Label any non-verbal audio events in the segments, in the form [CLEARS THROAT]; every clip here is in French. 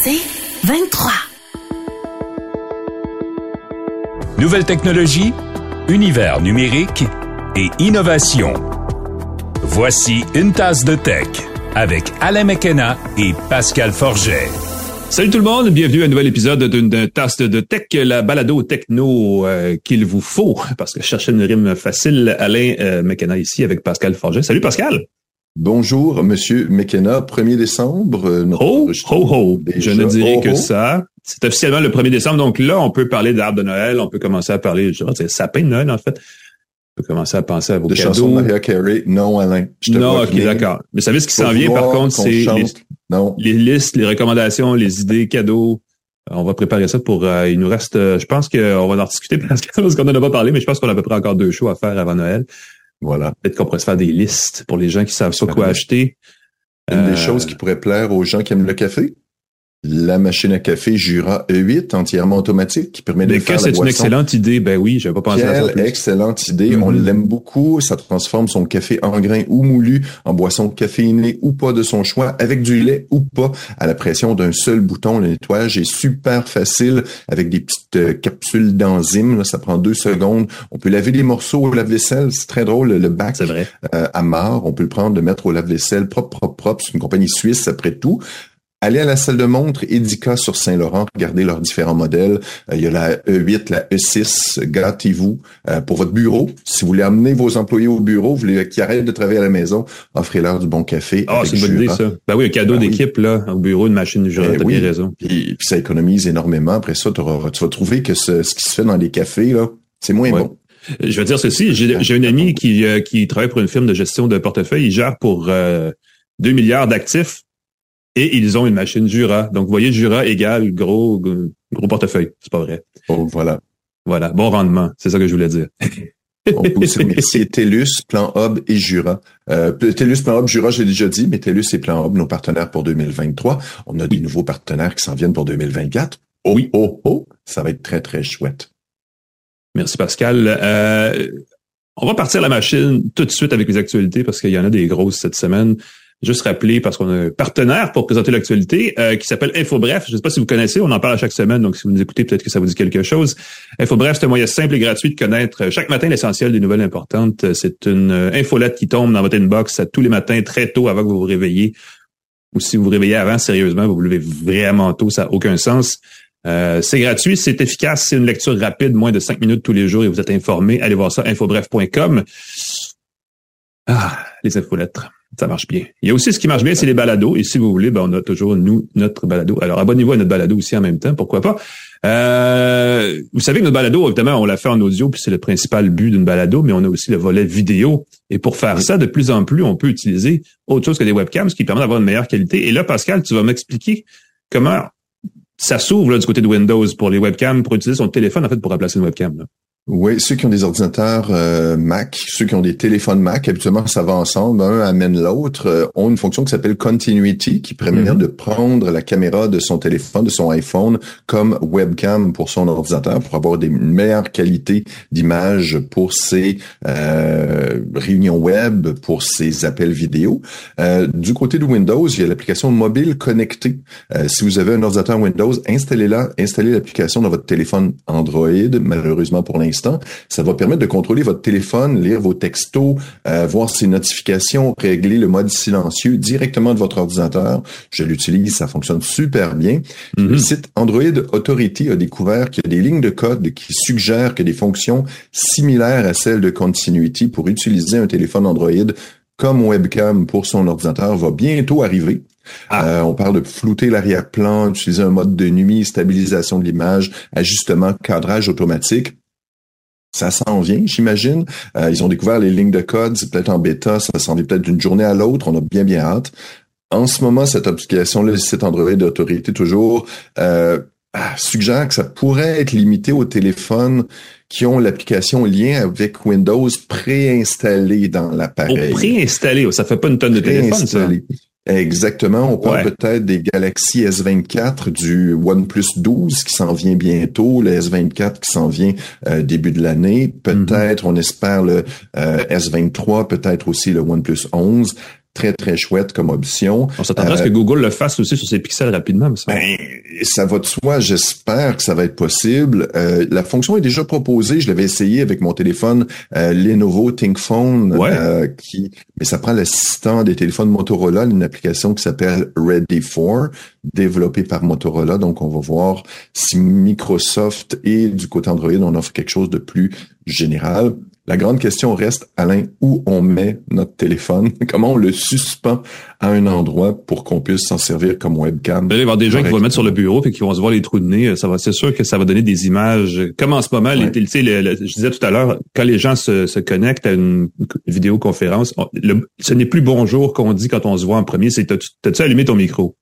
C'est 23. Nouvelle technologie, univers numérique et innovation. Voici une tasse de tech avec Alain McKenna et Pascal Forget. Salut tout le monde, bienvenue à un nouvel épisode d'une tasse de tech, la balado techno euh, qu'il vous faut, parce que je cherchais une rime facile. Alain euh, McKenna ici avec Pascal Forget. Salut Pascal! Bonjour, Monsieur McKenna, 1er décembre. Euh, ho, ho. Je ne dirais que ça. C'est officiellement le 1er décembre, donc là, on peut parler d'arbre de Noël, on peut commencer à parler, je dirais, sapin de Noël, en fait. On peut commencer à penser à vos de cadeaux. chansons de Maria Carey, non, Alain. Je te non, ok, d'accord. Mais savez ce qui s'en vient, par contre, c'est les, les, listes, les recommandations, les idées, cadeaux. On va préparer ça pour. Euh, il nous reste. Euh, je pense qu'on va en discuter [LAUGHS] parce qu'on n'en a pas parlé, mais je pense qu'on a à peu près encore deux shows à faire avant Noël. Voilà. Peut-être qu'on pourrait se faire des listes pour les gens qui savent pas quoi acheter. Une des choses qui pourrait plaire aux gens qui aiment le café, la machine à café Jura E8 entièrement automatique qui permet de Mais faire c'est une excellente idée? Ben oui, j'avais pas pensé à ça. Quelle plus. excellente idée. On l'aime beaucoup. Ça transforme son café en grain ou moulu en boisson caféinée ou pas de son choix, avec du lait ou pas, à la pression d'un seul bouton. Le nettoyage est super facile avec des petites euh, capsules d'enzymes. Ça prend deux secondes. On peut laver les morceaux au lave-vaisselle. C'est très drôle. Le bac C'est vrai. euh, à marre. On peut le prendre, le mettre au lave-vaisselle propre, propre, propre. C'est une compagnie suisse après tout. Allez à la salle de montre Edica sur Saint-Laurent, regardez leurs différents modèles. Euh, il y a la E8, la E6, gâtez-vous euh, pour votre bureau. Si vous voulez amener vos employés au bureau, vous voulez qu'ils arrêtent de travailler à la maison, offrez-leur du bon café. Ah, c'est une bonne idée, ça. Ben oui, un cadeau Ben oui. d'équipe, là, au bureau, une machine du. Ben T'as oui. bien raison. Puis, puis ça économise énormément. Après ça, tu vas trouver que ce, ce qui se fait dans les cafés, là, c'est moins Ouais. bon. Je veux dire ceci, j'ai j'ai un ami qui, euh, qui travaille pour une firme de gestion de portefeuille. Il gère pour euh, 2 milliards d'actifs et ils ont une machine Jura. Donc, vous voyez, Jura égale gros, gros portefeuille. C'est pas vrai. Oh, voilà. Voilà, bon rendement. C'est ça que je voulais dire. On peut aussi remercier [LAUGHS] TELUS, Plan Hub et Jura. Euh, TELUS, Plan Hub, Jura, j'ai déjà dit, mais TELUS et Plan Hub, nos partenaires pour 2023. On a des nouveaux partenaires qui s'en viennent pour 2024. Oh, Oui. oh, oh, ça va être très, très chouette. Merci Pascal. Euh, on va partir à la machine tout de suite avec les actualités parce qu'il y en a des grosses cette semaine. Juste rappeler, parce qu'on a un partenaire pour présenter l'actualité euh, qui s'appelle InfoBref. Je ne sais pas si vous connaissez, on en parle à chaque semaine, donc si vous nous écoutez, peut-être que ça vous dit quelque chose. InfoBref, c'est un moyen simple et gratuit de connaître euh, chaque matin l'essentiel des nouvelles importantes. Euh, C'est une euh, infolette qui tombe dans votre inbox à tous les matins, très tôt avant que vous vous réveillez. Ou si vous vous réveillez avant, sérieusement, vous vous levez vraiment tôt, ça n'a aucun sens. Euh, c'est gratuit, c'est efficace, c'est une lecture rapide, moins de cinq minutes tous les jours et vous êtes informé. Allez voir ça, infobref.com. Ah, les infolettres, ça marche bien. Il y a aussi ce qui marche bien, c'est les balados. Et si vous voulez, ben, on a toujours, nous, notre balado. Alors, abonnez-vous à notre balado aussi en même temps, pourquoi pas. Euh, vous savez que notre balado, évidemment, on l'a fait en audio, puis c'est le principal but d'une balado, mais on a aussi le volet vidéo. Et pour faire ça, de plus en plus, on peut utiliser autre chose que des webcams, ce qui permet d'avoir une meilleure qualité. Et là, Pascal, tu vas m'expliquer comment ça s'ouvre du côté de Windows pour les webcams, pour utiliser son téléphone, en fait, pour remplacer une webcam. Là. Oui, ceux qui ont des ordinateurs euh, Mac, ceux qui ont des téléphones Mac, habituellement ça va ensemble, un amène l'autre, euh, ont une fonction qui s'appelle Continuity, qui permet Mhm. de prendre la caméra de son téléphone, de son iPhone, comme webcam pour son ordinateur, pour avoir des une meilleure qualité d'image pour ses euh, réunions web, pour ses appels vidéo. Euh, du côté de Windows, il y a l'application mobile connectée. Euh, si vous avez un ordinateur Windows, installez-la, installez l'application dans votre téléphone Android, malheureusement pour l'instant. Ça va permettre de contrôler votre téléphone, lire vos textos, euh, voir ses notifications, régler le mode silencieux directement de votre ordinateur. Je l'utilise, ça fonctionne super bien. Mhm. Le site Android Authority a découvert qu'il y a des lignes de code qui suggèrent que des fonctions similaires à celles de Continuity pour utiliser un téléphone Android comme webcam pour son ordinateur va bientôt arriver. Ah. Euh, on parle de flouter l'arrière-plan, utiliser un mode de nuit, stabilisation de l'image, ajustement, cadrage automatique. Ça s'en vient, j'imagine. Euh, ils ont découvert les lignes de code, c'est peut-être en bêta, ça s'en vient peut-être d'une journée à l'autre. On a bien, bien hâte. en ce moment, cette application, le site Android d'autorité toujours, euh, ah, suggère que ça pourrait être limité aux téléphones qui ont l'application lien avec Windows préinstallée dans l'appareil. Oh, préinstallé, ça fait pas une tonne de téléphones, ça. Exactement. On parle peut-être des Galaxy S24, du OnePlus 12 qui s'en vient bientôt, le S24 qui s'en vient euh, début de l'année. Peut-être, on espère le euh, S23, peut-être aussi le OnePlus 11 très, très chouette comme option. On s'attendrait à ce que euh, Google le fasse aussi sur ses pixels rapidement. Ça. Ben, ça va de soi. J'espère que ça va être possible. Euh, la fonction est déjà proposée. Je l'avais essayé avec mon téléphone euh, Lenovo ThinkPhone. Euh, qui, mais ça prend l'assistant des téléphones Motorola, une application qui s'appelle Ready for, développée par Motorola. Donc, on va voir si Microsoft et du côté Android, on offre quelque chose de plus général. La grande question reste, Alain, où on met notre téléphone? [LAUGHS] Comment on le suspend à un endroit pour qu'on puisse s'en servir comme webcam? Il va y avoir des gens qui vont le mettre sur le bureau et qui vont se voir les trous de nez. Ça va, c'est sûr que ça va donner des images. Comme en ce moment, les, je disais tout à l'heure, quand les gens se, connectent à une vidéoconférence, ce n'est plus bonjour qu'on dit quand on se voit en premier, c'est t'as-tu allumé ton micro?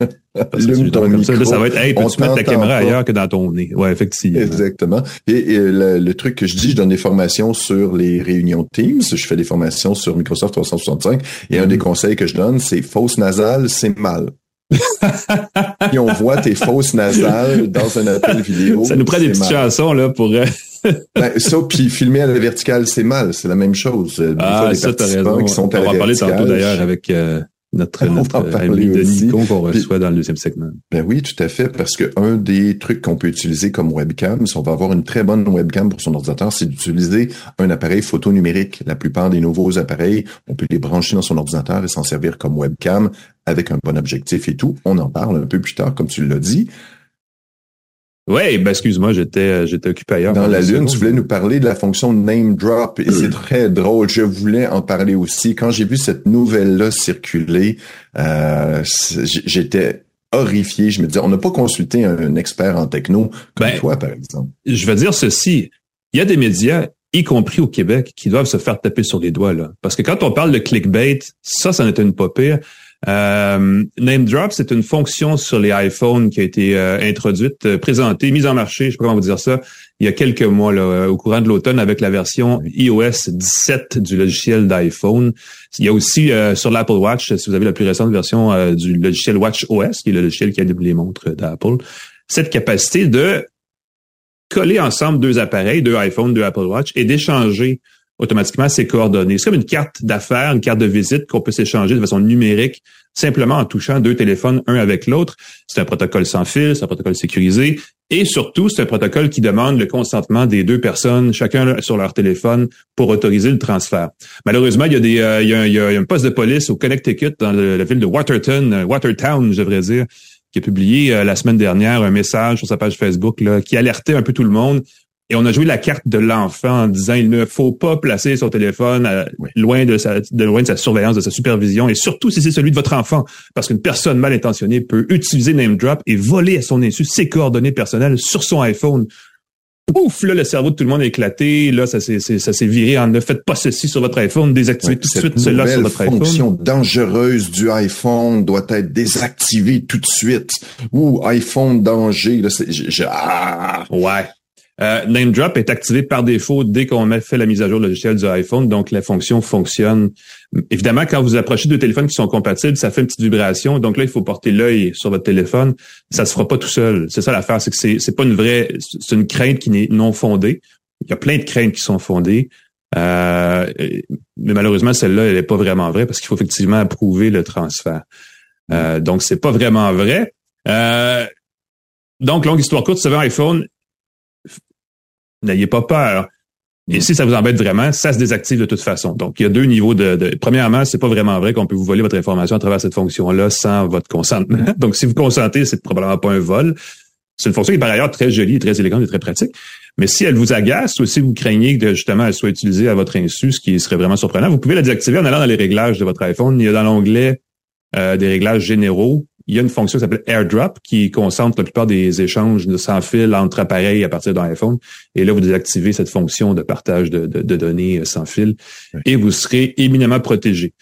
Ça, va être, hey, peux-tu mettre la caméra ailleurs que dans ton nez? Ouais, effectivement. Exactement. Et, le, truc que je dis, je donne des formations sur les réunions Teams. Je fais des formations sur Microsoft 365. Et un des mm. conseils que je donne, c'est fausse nasale, c'est mal. [LAUGHS] si on voit tes fausses nasales dans un appel vidéo. Ça nous prend des petites chansons, là, pour... Euh, [LAUGHS] ben, ça, puis filmer à la verticale, c'est mal. C'est la même chose. ah, ça, t'as raison. Qui sont on va parler tantôt, d'ailleurs, avec... Euh, notre, notre ami Denis qu'on reçoit dans le deuxième segment. Ben oui, tout à fait, parce que un des trucs qu'on peut utiliser comme webcam, si on va avoir une très bonne webcam pour son ordinateur, c'est d'utiliser un appareil photo numérique. La plupart des nouveaux appareils, on peut les brancher dans son ordinateur et s'en servir comme webcam avec un bon objectif et tout. On en parle un peu plus tard, comme tu l'as dit. Oui, ben excuse-moi, j'étais euh, j'étais occupé ailleurs. Dans la Lune, tu voulais nous parler de la fonction name drop et c'est très drôle. Je voulais en parler aussi. Quand j'ai vu cette nouvelle-là circuler, euh, j'étais horrifié. Je me disais, on n'a pas consulté un, expert en techno comme ben, toi, par exemple. Je veux dire ceci. Il y a des médias, y compris au Québec, qui doivent se faire taper sur les doigts. là. Parce que quand on parle de clickbait, ça, ça n'était une pas pire. Euh, Name Drop, c'est une fonction sur les iPhones qui a été euh, introduite, euh, présentée, mise en marché, je sais pas comment vous dire ça, il y a quelques mois, là, au courant de l'automne, avec la version iOS 17 du logiciel d'iPhone. Il y a aussi sur l'Apple Watch, si vous avez la plus récente version du logiciel Watch OS, qui est le logiciel qui a les montres d'Apple, cette capacité de coller ensemble deux appareils, deux iPhones, deux Apple Watch, et d'échanger automatiquement ses coordonnées. C'est comme une carte d'affaires, une carte de visite qu'on peut s'échanger de façon numérique simplement en touchant deux téléphones un avec l'autre. C'est un protocole sans fil, c'est un protocole sécurisé et surtout c'est un protocole qui demande le consentement des deux personnes, chacun sur leur téléphone, pour autoriser le transfert. Malheureusement, il y a des, euh, il, y a, un poste de police au Connecticut dans la ville de Waterton, euh, Watertown, je devrais dire, qui a publié euh, la semaine dernière un message sur sa page Facebook là, qui alertait un peu tout le monde et on a joué la carte de l'enfant en disant il ne faut pas placer son téléphone loin de sa de loin de sa surveillance, de sa supervision, et surtout si c'est celui de votre enfant, parce qu'une personne mal intentionnée peut utiliser name drop et voler à son insu ses coordonnées personnelles sur son iPhone. Pouf, là, le cerveau de tout le monde est éclaté. Là, ça s'est, ça s'est viré en ne faites pas ceci sur votre iPhone, désactivez tout de suite cela sur votre iPhone. La fonction dangereuse du iPhone doit être désactivée tout de suite. Ou iPhone danger. Là, c'est, ah. Ouais. Euh, Name Drop est activé par défaut dès qu'on fait la mise à jour logiciel du iPhone, donc la fonction fonctionne. Évidemment, quand vous approchez deux téléphones qui sont compatibles, ça fait une petite vibration. Donc là, il faut porter l'œil sur votre téléphone. Ça se fera pas tout seul. C'est ça l'affaire, c'est que c'est, c'est pas une vraie, c'est une crainte qui n'est non fondée. Il y a plein de craintes qui sont fondées. Euh, mais malheureusement, celle-là, elle n'est pas vraiment vraie parce qu'il faut effectivement approuver le transfert. Euh, donc, c'est pas vraiment vrai. Euh, donc, longue histoire courte, vous savez, iPhone, N'ayez pas peur. Et si ça vous embête vraiment, ça se désactive de toute façon. Donc, il y a deux niveaux de. de premièrement, c'est pas vraiment vrai qu'on peut vous voler votre information à travers cette fonction-là sans votre consentement. [LAUGHS] Donc, si vous consentez, c'est probablement pas un vol. C'est une fonction qui est par ailleurs très jolie, très élégante et très pratique. Mais si elle vous agace ou si vous craignez que justement elle soit utilisée à votre insu, ce qui serait vraiment surprenant, vous pouvez la désactiver en allant dans les réglages de votre iPhone. Il y a dans l'onglet euh, des réglages généraux il y a une fonction qui s'appelle AirDrop qui concentre la plupart des échanges de sans fil entre appareils à partir d'un iPhone. Et là, vous désactivez cette fonction de partage de, données sans fil et vous serez éminemment protégé.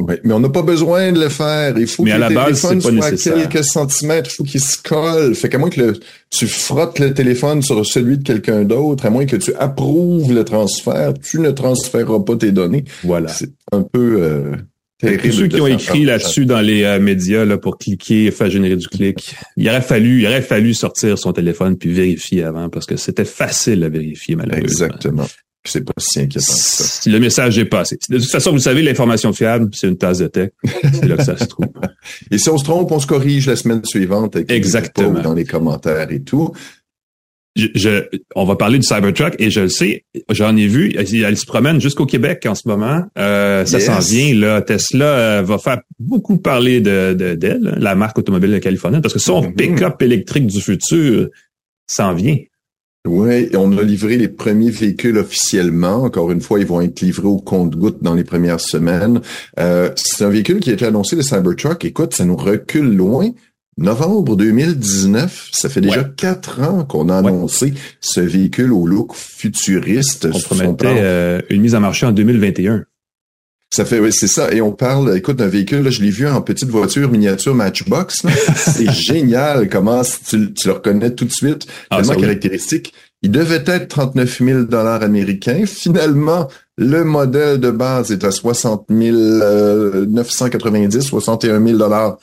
Oui, mais on n'a pas besoin de le faire. Il faut mais que à la le base, téléphone pas soit nécessaire. à quelques centimètres. Il faut qu'il se colle. Fait qu'à moins que le, tu frottes le téléphone sur celui de quelqu'un d'autre, à moins que tu approuves le transfert, tu ne transféreras pas tes données. Voilà. C'est un peu euh. Tous ceux qui ont écrit ça. là-dessus dans les euh, médias là, pour cliquer, faire générer du clic, il aurait fallu, il aurait fallu sortir son téléphone puis vérifier avant parce que c'était facile à vérifier malheureusement. Exactement. C'est pas si inquiétant que ça. Si le message est passé. De toute façon, vous savez, l'information fiable, c'est une tasse de thé. C'est là que ça se trouve. [LAUGHS] Et si on se trompe, on se corrige la semaine suivante avec Exactement. dans les commentaires et tout. Je, je- on va parler du Cybertruck et je le sais, j'en ai vu, elle, se promène jusqu'au Québec en ce moment. Euh, ça Yes. s'en vient. Là, Tesla euh, va faire beaucoup parler de de- d'elle, la marque automobile californienne, parce que son Mhm. pick-up électrique du futur s'en vient. Oui, on a livré les premiers véhicules officiellement. Encore une fois, ils vont être livrés au compte-gouttes dans les premières semaines. Euh, c'est un véhicule qui a été annoncé, le Cybertruck. Écoute, ça nous recule loin. Novembre 2019, ça fait déjà Ouais. quatre ans qu'on a Ouais. annoncé ce véhicule au look futuriste. On promettait euh, une mise en marché en 2021. Ça fait, oui, c'est ça. Et on parle, écoute, d'un véhicule, là, je l'ai vu en petite voiture miniature Matchbox. [LAUGHS] c'est génial comment tu, tu le reconnais tout de suite. Ah, tellement oui. caractéristique. Il devait être 39 000 dollars américains. Finalement, le modèle de base est à 60 990, 61 000 dollars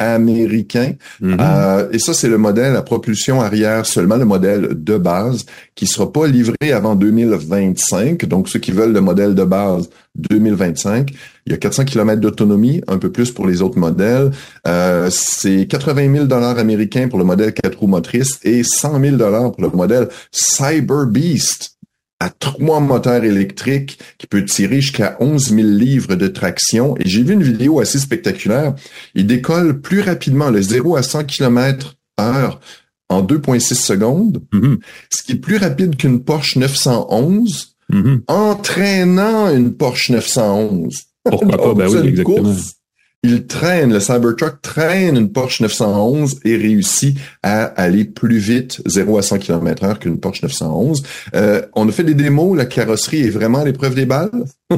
américains. Mhm. Euh, et ça, c'est le modèle à propulsion arrière seulement, le modèle de base, qui sera pas livré avant 2025. Donc, ceux qui veulent le modèle de base 2025, il y a 400 km d'autonomie, un peu plus pour les autres modèles. Euh, c'est 80 000 dollars américains pour le modèle 4 roues motrices et 100 000 dollars pour le modèle Cyber Beast à trois moteurs électriques qui peut tirer jusqu'à 11 000 livres de traction. Et j'ai vu une vidéo assez spectaculaire. Il décolle plus rapidement le 0 à 100 km heure en 2,6 secondes, Mhm. ce qui est plus rapide qu'une Porsche 911, Mhm. entraînant une Porsche 911. Pourquoi pas? [LAUGHS] Ben oui, exactement. course. Il traîne, le Cybertruck traîne une Porsche 911 et réussit à aller plus vite, 0 à 100 km heure qu'une Porsche 911. Euh, on a fait des démos, la carrosserie est vraiment à l'épreuve des balles. [LAUGHS]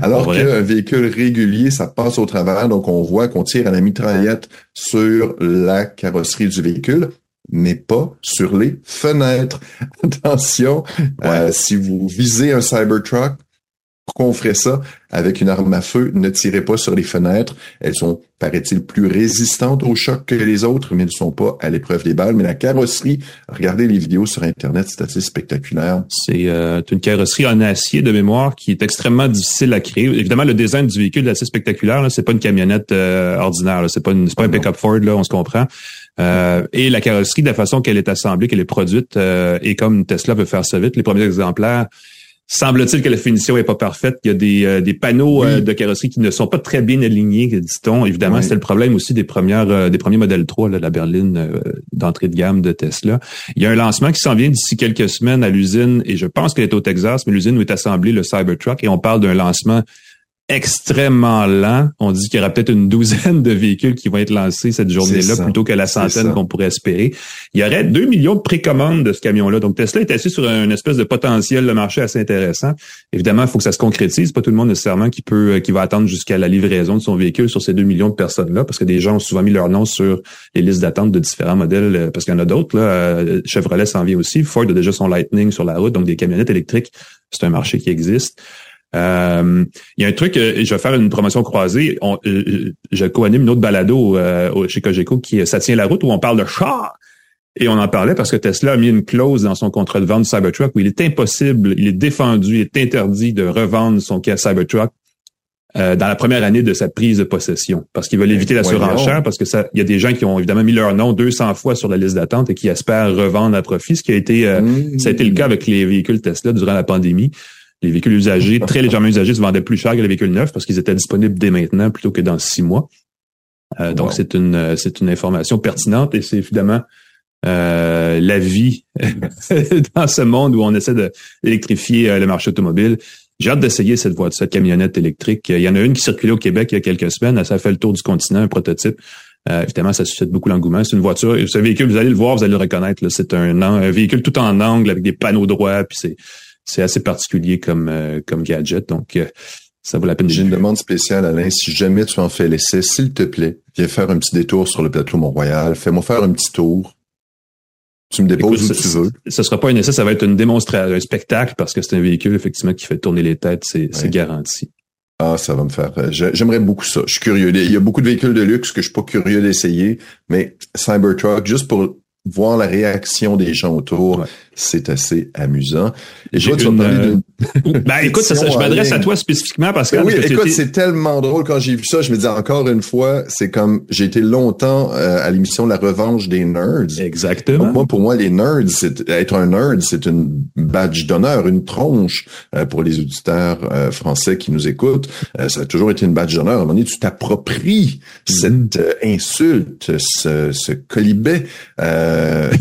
Alors qu'un véhicule régulier, ça passe au travers, donc on voit qu'on tire à la mitraillette sur la carrosserie du véhicule mais pas sur les fenêtres. [LAUGHS] Attention, euh, si vous visez un Cybertruck, pourquoi on ferait ça avec une arme à feu? Ne tirez pas sur les fenêtres. Elles sont, paraît-il, plus résistantes au choc que les autres, mais ne sont pas à l'épreuve des balles. Mais la carrosserie, regardez les vidéos sur Internet, c'est assez spectaculaire. C'est euh, une carrosserie en acier de mémoire qui est extrêmement difficile à créer. Évidemment, le design du véhicule est assez spectaculaire. C'est pas une camionnette euh, ordinaire. C'est pas, une- pas un pick-up Ford, là, on se comprend. Euh, et la carrosserie, de la façon qu'elle est assemblée, qu'elle est produite, euh, et comme Tesla veut faire ça vite, les premiers exemplaires, semble-t-il que la finition est pas parfaite. Il y a des, euh, des panneaux Oui. euh, de carrosserie qui ne sont pas très bien alignés, dit-on. Évidemment, Oui. c'était le problème aussi des premières, euh, des premiers modèles 3, là, la berline euh, d'entrée de gamme de Tesla. Il y a un lancement qui s'en vient d'ici quelques semaines à l'usine, et je pense qu'elle est au Texas, mais l'usine où est assemblée le Cybertruck, et on parle d'un lancement extrêmement lent. On dit qu'il y aura peut-être une douzaine de véhicules qui vont être lancés cette journée-là plutôt que la centaine qu'on pourrait espérer. Il y aurait 2 millions de précommandes de ce camion-là. Donc Tesla est assis sur une espèce de potentiel de marché assez intéressant. Évidemment, il faut que ça se concrétise. Pas tout le monde nécessairement qui peut euh, qui va attendre jusqu'à la livraison de son véhicule sur ces 2 millions de personnes-là, parce que des gens ont souvent mis leur nom sur les listes d'attente de différents modèles, euh, parce qu'il y en a d'autres. Là. Euh, Chevrolet s'en vient aussi. Ford a déjà son Lightning sur la route, donc des camionnettes électriques, c'est un marché qui existe. Euh, il y a un truc, euh, je vais faire une promotion croisée. On, euh, je co-anime une autre balado euh, chez Cogeco qui est Ça tient la route où on parle de char. Et on en parlait parce que Tesla a mis une clause dans son contrat de vente Cybertruck où il est impossible, il est défendu, il est interdit de revendre son Kia Cybertruck euh, dans la première année de sa prise de possession parce qu'ils veulent éviter la surenchère parce que ça, il y a des gens qui ont évidemment mis leur nom 200 fois sur la liste d'attente et qui espèrent revendre à profit, ce qui a été euh, Mmh. ça a été le cas avec les véhicules Tesla durant la pandémie. Les véhicules usagés, très légèrement usagés, se vendaient plus cher que les véhicules neufs parce qu'ils étaient disponibles dès maintenant plutôt que dans six mois. Euh, donc Wow. c'est une euh, c'est une information pertinente et c'est évidemment euh, la vie [LAUGHS] dans ce monde où on essaie d'électrifier euh, le marché automobile. J'ai hâte d'essayer cette voiture, cette camionnette électrique. Il y en a une qui circulait au Québec il y a quelques semaines. Ça a fait le tour du continent, un prototype. Euh, évidemment, ça suscite beaucoup l'engouement. C'est une voiture, ce véhicule, vous allez le voir, vous allez le reconnaître. C'est un, un véhicule tout en angle avec des panneaux droits, puis c'est c'est assez particulier comme euh, comme gadget. Donc, euh, ça vaut la peine. J'ai une demande spéciale, Alain. Si jamais tu en fais l'essai, s'il te plaît, viens faire un petit détour sur le plateau Mont-Royal. Fais-moi faire un petit tour. Tu me déposes Écoute, où tu veux. Ce sera pas un essai, ça va être une démonstration, un spectacle parce que c'est un véhicule effectivement qui fait tourner les têtes, c'est Ouais. garanti. Ah, ça va me faire. euh, j'ai- J'aimerais beaucoup ça. Je suis curieux. Il y a beaucoup de véhicules de luxe que je suis pas curieux d'essayer, mais Cybertruck, juste pour voir la réaction des gens autour, Ouais. c'est assez amusant. Et tu euh, [LAUGHS] Ben écoute, ça, ça, je [LAUGHS] m'adresse à toi spécifiquement parce que Ben oui, parce que écoute, c'est tellement drôle quand j'ai vu ça. Je me dis encore une fois, c'est comme j'ai été longtemps euh, à l'émission La Revanche des Nerds. exactement. Donc moi, pour moi, les nerds, c'est être un nerd, c'est une badge d'honneur, une tronche euh, pour les auditeurs français qui nous écoutent. Ça a toujours été une badge d'honneur. À un moment donné, tu t'appropries cette euh, insulte, ce, ce colibet. Euh,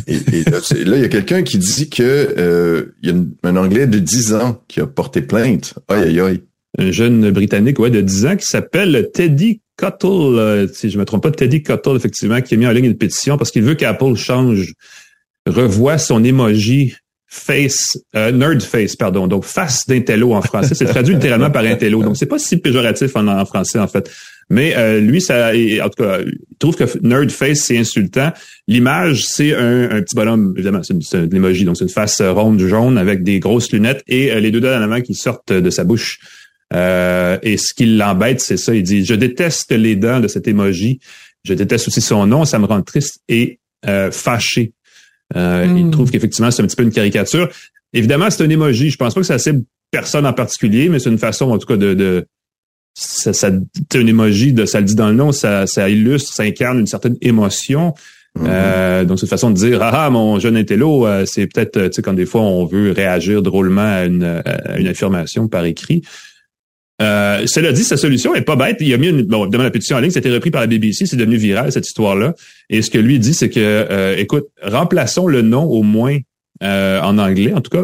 et, et là, il y a quelqu'un qui dit que euh, il y a un Anglais de 10 ans qui a porté plainte. Aïe, aïe, aïe. un jeune Britannique ouais, de 10 ans qui s'appelle Teddy Cuttle, euh, si je me trompe pas, Teddy Cuttle, effectivement, qui a mis en ligne une pétition parce qu'il veut qu'Apple change, revoie son emoji face, euh, nerd face, pardon, donc face d'intello en français. C'est traduit littéralement par intello, donc c'est pas si péjoratif en français en fait. Mais euh, lui, ça, en tout cas, il trouve que nerd face c'est insultant. L'image, c'est un, un petit bonhomme, évidemment, c'est une, c'est un emoji, donc c'est une face ronde jaune avec des grosses lunettes et euh, les deux doigts en avant qui sortent de sa bouche. Euh, et ce qui l'embête, c'est ça. Il dit Je déteste les dents de cet emoji. Je déteste aussi son nom. Ça me rend triste et euh, fâché. Euh, Il trouve qu'effectivement, c'est un petit peu une caricature. Évidemment, c'est un emoji. Je pense pas que ça cible personne en particulier, mais c'est une façon, en tout cas, de. de ça, ça, c'est un emoji, de, ça le dit dans le nom, ça, ça illustre, ça incarne une certaine émotion. Mhm. Euh, donc, c'est une façon de dire, ah, ah mon jeune intello, euh, c'est peut-être, euh, tu sais, quand des fois on veut réagir drôlement à une, à une affirmation par écrit. Euh, cela dit, sa solution est pas bête. Il a mis une, bon, évidemment, la pétition en ligne, c'était repris par la BBC, c'est devenu viral, cette histoire-là. Et ce que lui dit, c'est que, euh, écoute, remplaçons le nom au moins euh, en anglais, en tout cas,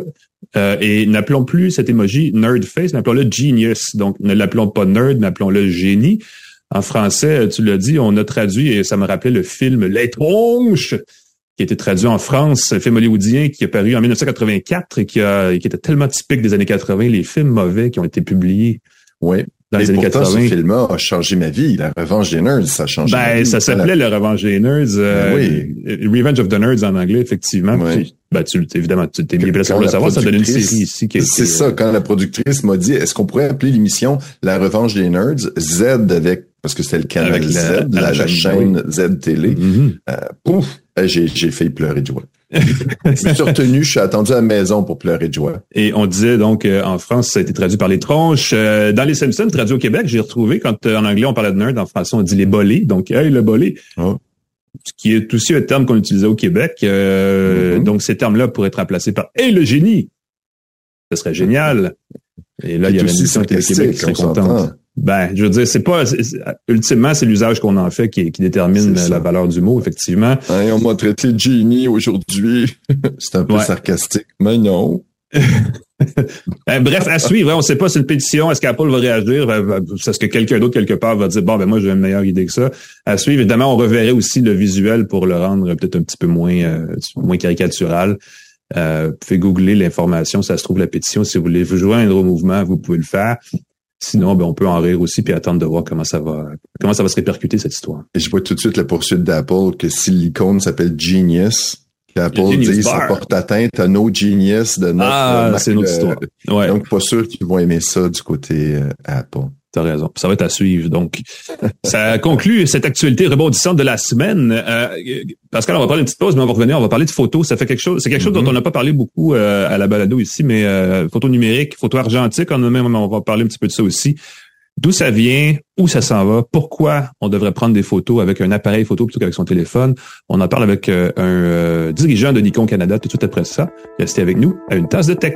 euh, et n'appelons plus cet emoji nerd face, n'appelons-le genius. Donc, ne l'appelons pas nerd, mais appelons-le génie. En français, tu l'as dit, on a traduit, et ça me rappelait le film Tronches, qui a été traduit en France, un film hollywoodien qui est paru en 1984 et qui, a, qui était tellement typique des années 80, les films mauvais qui ont été publiés Oui. Dans les années pourtant, 80. ce film-là a changé ma vie. La revanche des nerds, ça a changé ma Ben, vie. ça s'appelait Le Revanche des Nerds. euh, Ben Revenge of the Nerds en anglais, effectivement. Puis, ben, tu, évidemment, tu t'es bien placé pour le la savoir. Ça donne une série ici qui C'est ça, euh, quand la productrice m'a dit, est-ce qu'on pourrait appeler l'émission La revanche des nerds, Z avec, parce que c'était le canal la- Z, la, la la chaîne, Z Télé. mhm. Pouf! Eh, J'ai, j'ai failli pleurer de joie. Je me suis retenu, je suis attendu à la maison pour pleurer de joie. Et on disait donc euh, en France, ça a été traduit par les tronches. Euh, dans les Simpsons, traduit au Québec, j'ai retrouvé quand euh, en anglais on parlait de nerd, en français on dit les bolés. Donc hey le bolé, Oh. ce qui est aussi un terme qu'on utilisait au Québec. Euh, Mhm. Donc ces termes-là pourraient être remplacés par hey le génie. Ce serait génial. Et là il y avait une émission Québec qui serait contente. Ben, je veux dire, c'est pas ultimement c'est l'usage qu'on en fait qui, qui détermine la valeur du mot, effectivement. Hein, on m'a traité de génie aujourd'hui. [LAUGHS] C'est un peu Ouais. sarcastique. Mais non. [LAUGHS] Ben, bref, à suivre. hein. On ne sait pas si une pétition, est-ce qu'Apple va réagir? Va- va- Est-ce que quelqu'un d'autre quelque part va dire bon ben moi j'ai une meilleure idée que ça? À suivre. Évidemment, on reverrait aussi le visuel pour le rendre peut-être un petit peu moins euh, moins caricatural. Euh, vous pouvez googler l'information, ça se trouve la pétition. Si vous voulez vous joindre au mouvement, vous pouvez le faire. Sinon, ben, on peut en rire aussi puis attendre de voir comment ça va comment ça va se répercuter cette histoire. Et je vois tout de suite la poursuite d'Apple que si l'icône s'appelle Genius, qu'Apple dise ça porte atteinte à nos genius de notre Ah, c'est une autre histoire. Ouais. Donc, pas sûr qu'ils vont aimer ça du côté euh, Apple. T'as raison. Ça va être à suivre. Donc, [LAUGHS] ça conclut cette actualité rebondissante de la semaine. Euh, Pascal, on va parler une petite pause, mais on va revenir. On va parler de photos. Ça fait quelque chose. C'est quelque chose dont on n'a pas parlé beaucoup euh, à la balado ici, mais euh, photos numériques, photos argentiques, on a même, on va parler un petit peu de ça aussi. D'où ça vient, où ça s'en va, pourquoi on devrait prendre des photos avec un appareil photo plutôt qu'avec son téléphone? On en parle avec euh, un euh, dirigeant de Nikon Canada tout de suite après ça. Restez avec nous à une tasse de tech.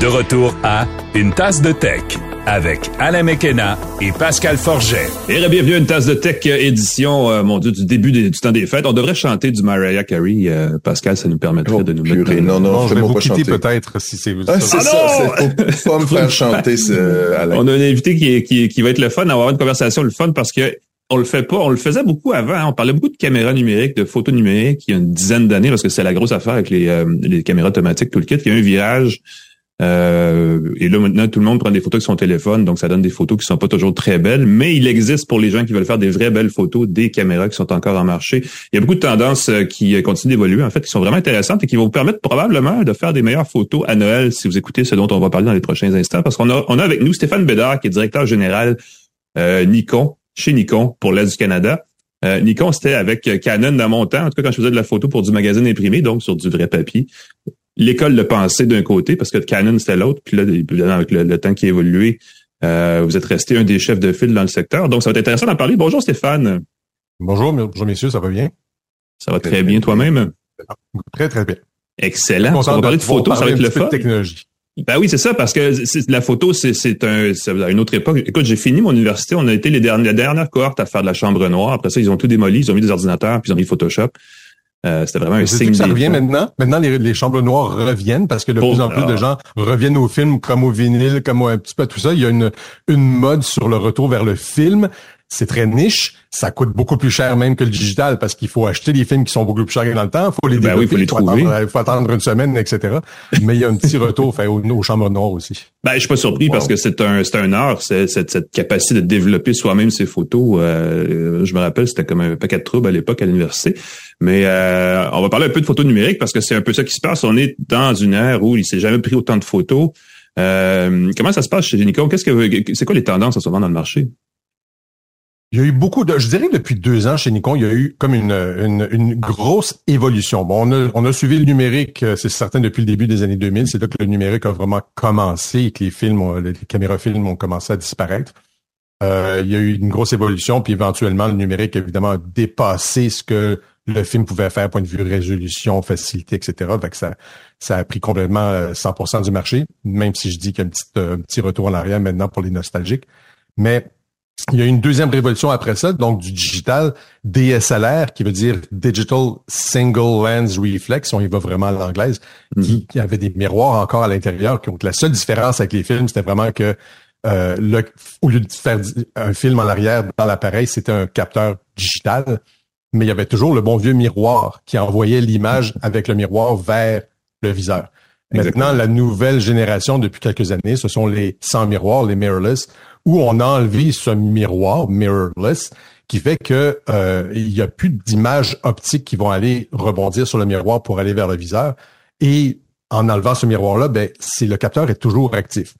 De retour à Une tasse de tech avec Alain Mekena et Pascal Forget. Et bienvenue à une tasse de tech euh, édition, euh, mon Dieu, du début des- du temps des fêtes. On devrait chanter du Mariah Carey, euh, Pascal, ça nous permettrait Oh, de nous mettre... non, non, Non, je vais vous pas quitter chanter. peut-être si c'est Ah, c'est Ah ça, non! c'est pas me faire [LAUGHS] chanter, ce, Alain. On a un invité qui, qui, qui va être le fun, avoir une conversation le fun parce que on le fait pas, on le faisait beaucoup avant. hein. On parlait beaucoup de caméras numériques, de photos numériques il y a une dizaine d'années parce que c'est la grosse affaire avec les, euh, les caméras automatiques, tout le kit. Il y a eu un virage. Euh, et là maintenant tout le monde prend des photos avec son téléphone, donc ça donne des photos qui sont pas toujours très belles, mais il existe pour les gens qui veulent faire des vraies belles photos des caméras qui sont encore en marché. Il y a beaucoup de tendances euh, qui euh, continuent d'évoluer en fait, qui sont vraiment intéressantes et qui vont vous permettre probablement de faire des meilleures photos à Noël si vous écoutez ce dont on va parler dans les prochains instants, parce qu'on a on a avec nous Stéphane Bédard qui est directeur général euh, Nikon, chez Nikon, pour l'Est du Canada. Euh, Nikon, c'était avec Canon dans mon temps, en tout cas quand je faisais de la photo pour du magazine imprimé, donc sur du vrai papier. L'école de pensée d'un côté, parce que Canon, c'était l'autre. Puis là, évidemment, avec le, le temps qui a évolué, euh, vous êtes resté un des chefs de file dans le secteur. Donc, ça va être intéressant d'en parler. Bonjour Stéphane. Bonjour, bonjour messieurs, ça va bien? Ça va très bien toi-même? Très, très bien. Excellent. On va parler de photos, ça va être le fun. de technologie. Ben oui, c'est ça, parce que c'est- la photo, c'est, c'est un, c'est à une autre époque. Écoute, j'ai fini mon université, on a été les derniers, la dernière cohorte à faire de la chambre noire. Après ça, ils ont tout démoli, ils ont mis des ordinateurs, puis ils ont mis Photoshop. Euh, c'était vraiment un C'est signe que ça revient maintenant? Maintenant, les, les chambres noires reviennent parce que de plus en plus ah. de gens reviennent au film comme au vinyle, comme au- un petit peu tout ça. Il y a une, une mode sur le retour vers le film. C'est très niche. Ça coûte beaucoup plus cher même que le digital parce qu'il faut acheter des films qui sont beaucoup plus chers dans le temps. Il faut les Ben oui, faut les trouver. attendre, il faut attendre une semaine, etc. Mais il y a un petit retour fait, aux, aux chambres noires aussi. Ben, je suis pas surpris Wow. parce que c'est un, c'est un art, c'est, cette, cette capacité de développer soi-même ses photos. Euh, je me rappelle, c'était comme un paquet de troubles à l'époque à l'université. Mais euh, on va parler un peu de photos numériques parce que c'est un peu ça qui se passe. On est dans une ère où il s'est jamais pris autant de photos. Euh, comment ça se passe chez Nikon? Qu'est-ce que c'est quoi les tendances en ce moment dans le marché? Il y a eu beaucoup de, je dirais depuis deux ans chez Nikon, il y a eu comme une, une, une grosse évolution. Bon, on a, on a suivi le numérique, euh, c'est certain, depuis le début des années 2000. C'est là que le numérique a vraiment commencé et que les films, les caméras films ont commencé à disparaître. Euh, il y a eu une grosse évolution, puis éventuellement, le numérique, évidemment, a dépassé ce que le film pouvait faire, point de vue résolution, facilité, etc. Fait que ça, ça a pris complètement euh, 100% du marché, même si je dis qu'il y a un petit, euh, un petit retour en arrière maintenant pour les nostalgiques. Mais il y a eu une deuxième révolution après ça, donc du digital DSLR, qui veut dire Digital Single Lens Reflex, on y va vraiment à l'anglaise, qui, qui avait des miroirs encore à l'intérieur. Donc la seule différence avec les films, c'était vraiment que euh, le, au lieu de faire un film en arrière dans l'appareil, c'était un capteur digital, mais il y avait toujours le bon vieux miroir qui envoyait l'image avec le miroir vers le viseur. Exactement. Maintenant, la nouvelle génération depuis quelques années, ce sont les sans miroirs, les mirrorless, où on a enlevé ce miroir mirrorless qui fait que euh, il y a plus d'images optiques qui vont aller rebondir sur le miroir pour aller vers le viseur. Et en enlevant ce miroir-là, ben, c'est le capteur est toujours actif.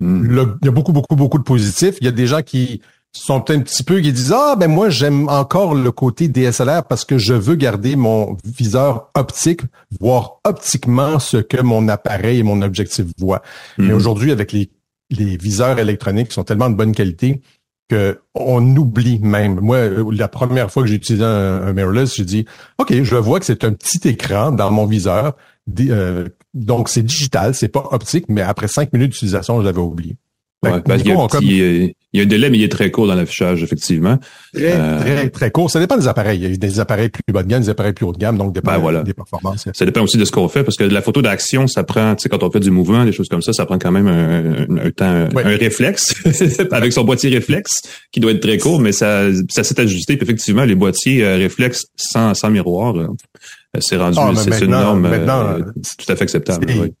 Hmm. Le- il y a beaucoup, beaucoup, beaucoup de positifs. Il y a des gens qui sont un petit peu, qui disent, ah, ben moi, j'aime encore le côté DSLR parce que je veux garder mon viseur optique, voir optiquement ce que mon appareil et mon objectif voient. Mais Mhm. aujourd'hui, avec les, les viseurs électroniques sont tellement de bonne qualité que on oublie même. Moi, euh, la première fois que j'ai utilisé un, un mirrorless, j'ai dit, OK, je vois que c'est un petit écran dans mon viseur. Euh, donc, c'est digital, c'est pas optique, mais après cinq minutes d'utilisation, je l'avais oublié. Fait Ouais, que parce qu'il y a Nikon un a comme petit, il y a un délai, mais il est très court dans l'affichage, effectivement. très, euh, très, très court. Ça dépend des appareils. Il y a des appareils plus bas de gamme, des appareils plus haut de gamme, donc dépend Ben voilà. des performances. Ça dépend aussi de ce qu'on fait, parce que de la photo d'action, ça prend, tu sais, quand on fait du mouvement, des choses comme ça, ça prend quand même un, temps, un réflexe, [LAUGHS] avec son boîtier réflexe, qui doit être très court, mais ça, ça s'est ajusté. Puis effectivement, les boîtiers euh, réflexes sans, sans miroir, euh, c'est rendu, Ah, c'est une norme maintenant, euh, tout à fait acceptable. oui.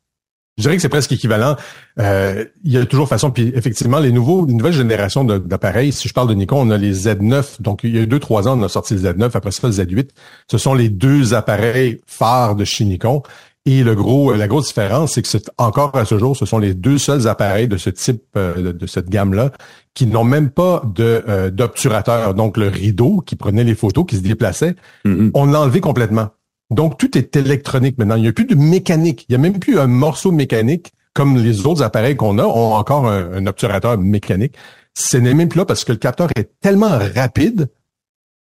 Je dirais que c'est presque équivalent. Euh, il y a toujours façon, puis effectivement, les nouveaux, les nouvelles générations d'appareils, si je parle de Nikon, on a les Z9. Donc, il y a deux, trois ans, on a sorti le Z9, après ça, le Z8. Ce sont les deux appareils phares de chez Nikon. Et le gros, la grosse différence, c'est que c'est encore à ce jour, ce sont les deux seuls appareils de ce type, euh, de, cette gamme-là, qui n'ont même pas de euh, d'obturateur. Donc le rideau qui prenait les photos, qui se déplaçait, mm-hmm. on l'a enlevé complètement. Donc tout est électronique maintenant. Il n'y a plus de mécanique. Il n'y a même plus un morceau mécanique comme les autres appareils qu'on a ont encore un, obturateur mécanique. Ce n'est même plus là parce que le capteur est tellement rapide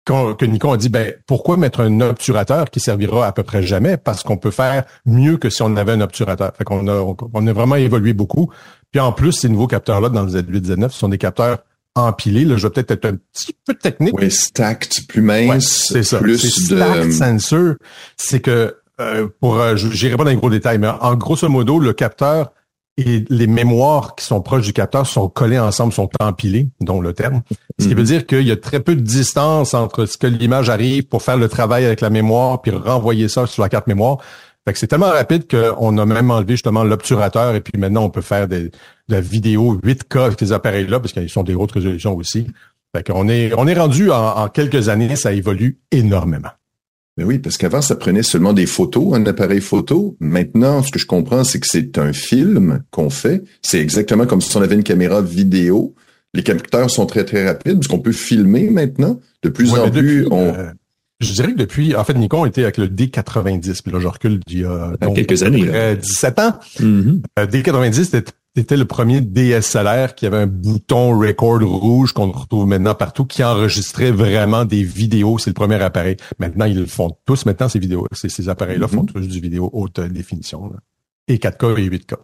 que Nikon a dit, ben, pourquoi mettre un obturateur qui servira à peu près jamais? Parce qu'on peut faire mieux que si on avait un obturateur. Fait qu'on a, on a vraiment évolué beaucoup. Puis en plus, ces nouveaux capteurs-là dans le Z8, Z9, ce sont des capteurs empilés. Là, je vais peut-être être un petit peu technique. Oui, stacked, plus mince. c'est ça. Plus de... Stacked sensor, c'est que, euh, pour, euh, j'irai pas dans les gros détails, mais en grosso modo, le capteur et les mémoires qui sont proches du capteur sont collées ensemble, sont empilées, dont le terme. Ce qui veut mhm. dire qu'il y a très peu de distance entre ce que l'image arrive pour faire le travail avec la mémoire puis renvoyer ça sur la carte mémoire. Fait que c'est tellement rapide qu'on a même enlevé justement l'obturateur et puis maintenant on peut faire des, de la vidéo 8K avec ces appareils-là parce qu'ils sont des hautes résolutions aussi. Fait qu'on est, on est rendu en quelques années, ça évolue énormément. Mais oui, parce qu'avant, ça prenait seulement des photos, un appareil photo. Maintenant, ce que je comprends, c'est que c'est un film qu'on fait. C'est exactement comme si on avait une caméra vidéo. Les capteurs sont très, très rapides, parce qu'on peut filmer maintenant. De plus en plus, on... Euh, je dirais que depuis, en fait, Nikon était avec le D90, puis là, je recule d'il y a quelques années. 17 ans. Mm-hmm. Euh, D90, c'était c'était le premier DSLR qui avait un bouton record rouge qu'on retrouve maintenant partout, qui enregistrait vraiment des vidéos. C'est le premier appareil. Maintenant, ils le font tous. Maintenant, ces vidéos, ces, appareils-là font mm-hmm. tous du vidéo haute définition. Et 4K et 8K.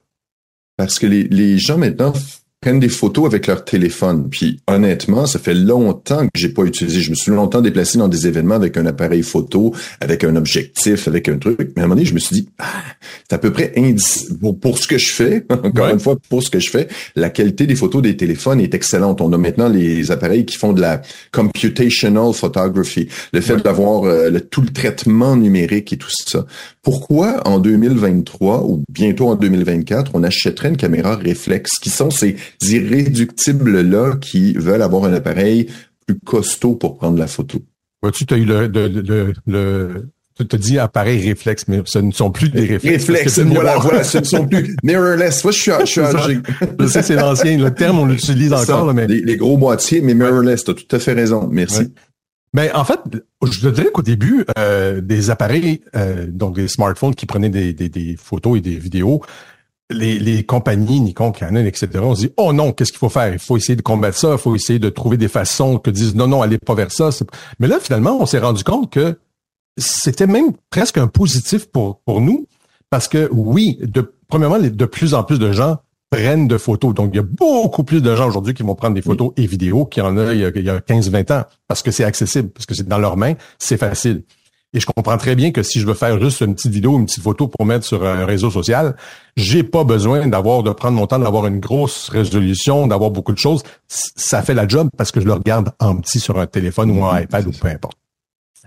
Parce que les, les gens maintenant prennent des photos avec leur téléphone. Puis honnêtement, ça fait longtemps que j'ai pas utilisé. Je me suis longtemps déplacé dans des événements avec un appareil photo, avec un objectif, avec un truc. Mais à un moment donné, je me suis dit, ah, c'est à peu près pour, pour, ce que je fais. [LAUGHS] Encore une fois, pour ce que je fais, la qualité des photos des téléphones est excellente. On a maintenant les appareils qui font de la computational photography, le fait d'avoir euh, tout le traitement numérique et tout ça. Pourquoi en 2023 ou bientôt en 2024, on achèterait une caméra réflexe? Qui sont ces irréductibles-là qui veulent avoir un appareil plus costaud pour prendre la photo. Vois-tu, tu as eu le, le, le, tu te dis appareil réflexe, mais ce ne sont plus des réflexes. Réflexes, voilà, voilà, ce ne sont plus mirrorless. Moi, je suis, je suis âgé. [LAUGHS] je sais, c'est l'ancien, le terme, on l'utilise encore, mais. Les, gros boîtiers, mais mirrorless, tu as tout à fait raison. Merci. Ben, en fait, je te dirais qu'au début, euh, des appareils, euh, donc des smartphones qui prenaient des, des, des, photos et des vidéos, les, les compagnies Nikon, Canon, etc., on se dit oh non, qu'est-ce qu'il faut faire? Il faut essayer de combattre ça, il faut essayer de trouver des façons que disent non non, allez pas vers ça. Mais là, finalement, on s'est rendu compte que c'était même presque un positif pour pour nous parce que oui, de premièrement, de plus en plus de gens prennent de photos. Donc, il y a beaucoup plus de gens aujourd'hui qui vont prendre des photos et vidéos qu'il y en a il y a, a 15-20 ans parce que c'est accessible, parce que c'est dans leurs mains, c'est facile. Et je comprends très bien que si je veux faire juste une petite vidéo, une petite photo pour mettre sur un réseau social, j'ai pas besoin d'avoir de prendre mon temps d'avoir une grosse résolution, d'avoir beaucoup de choses. Ça fait la job parce que je le regarde en petit sur un téléphone ou un iPad ou peu importe.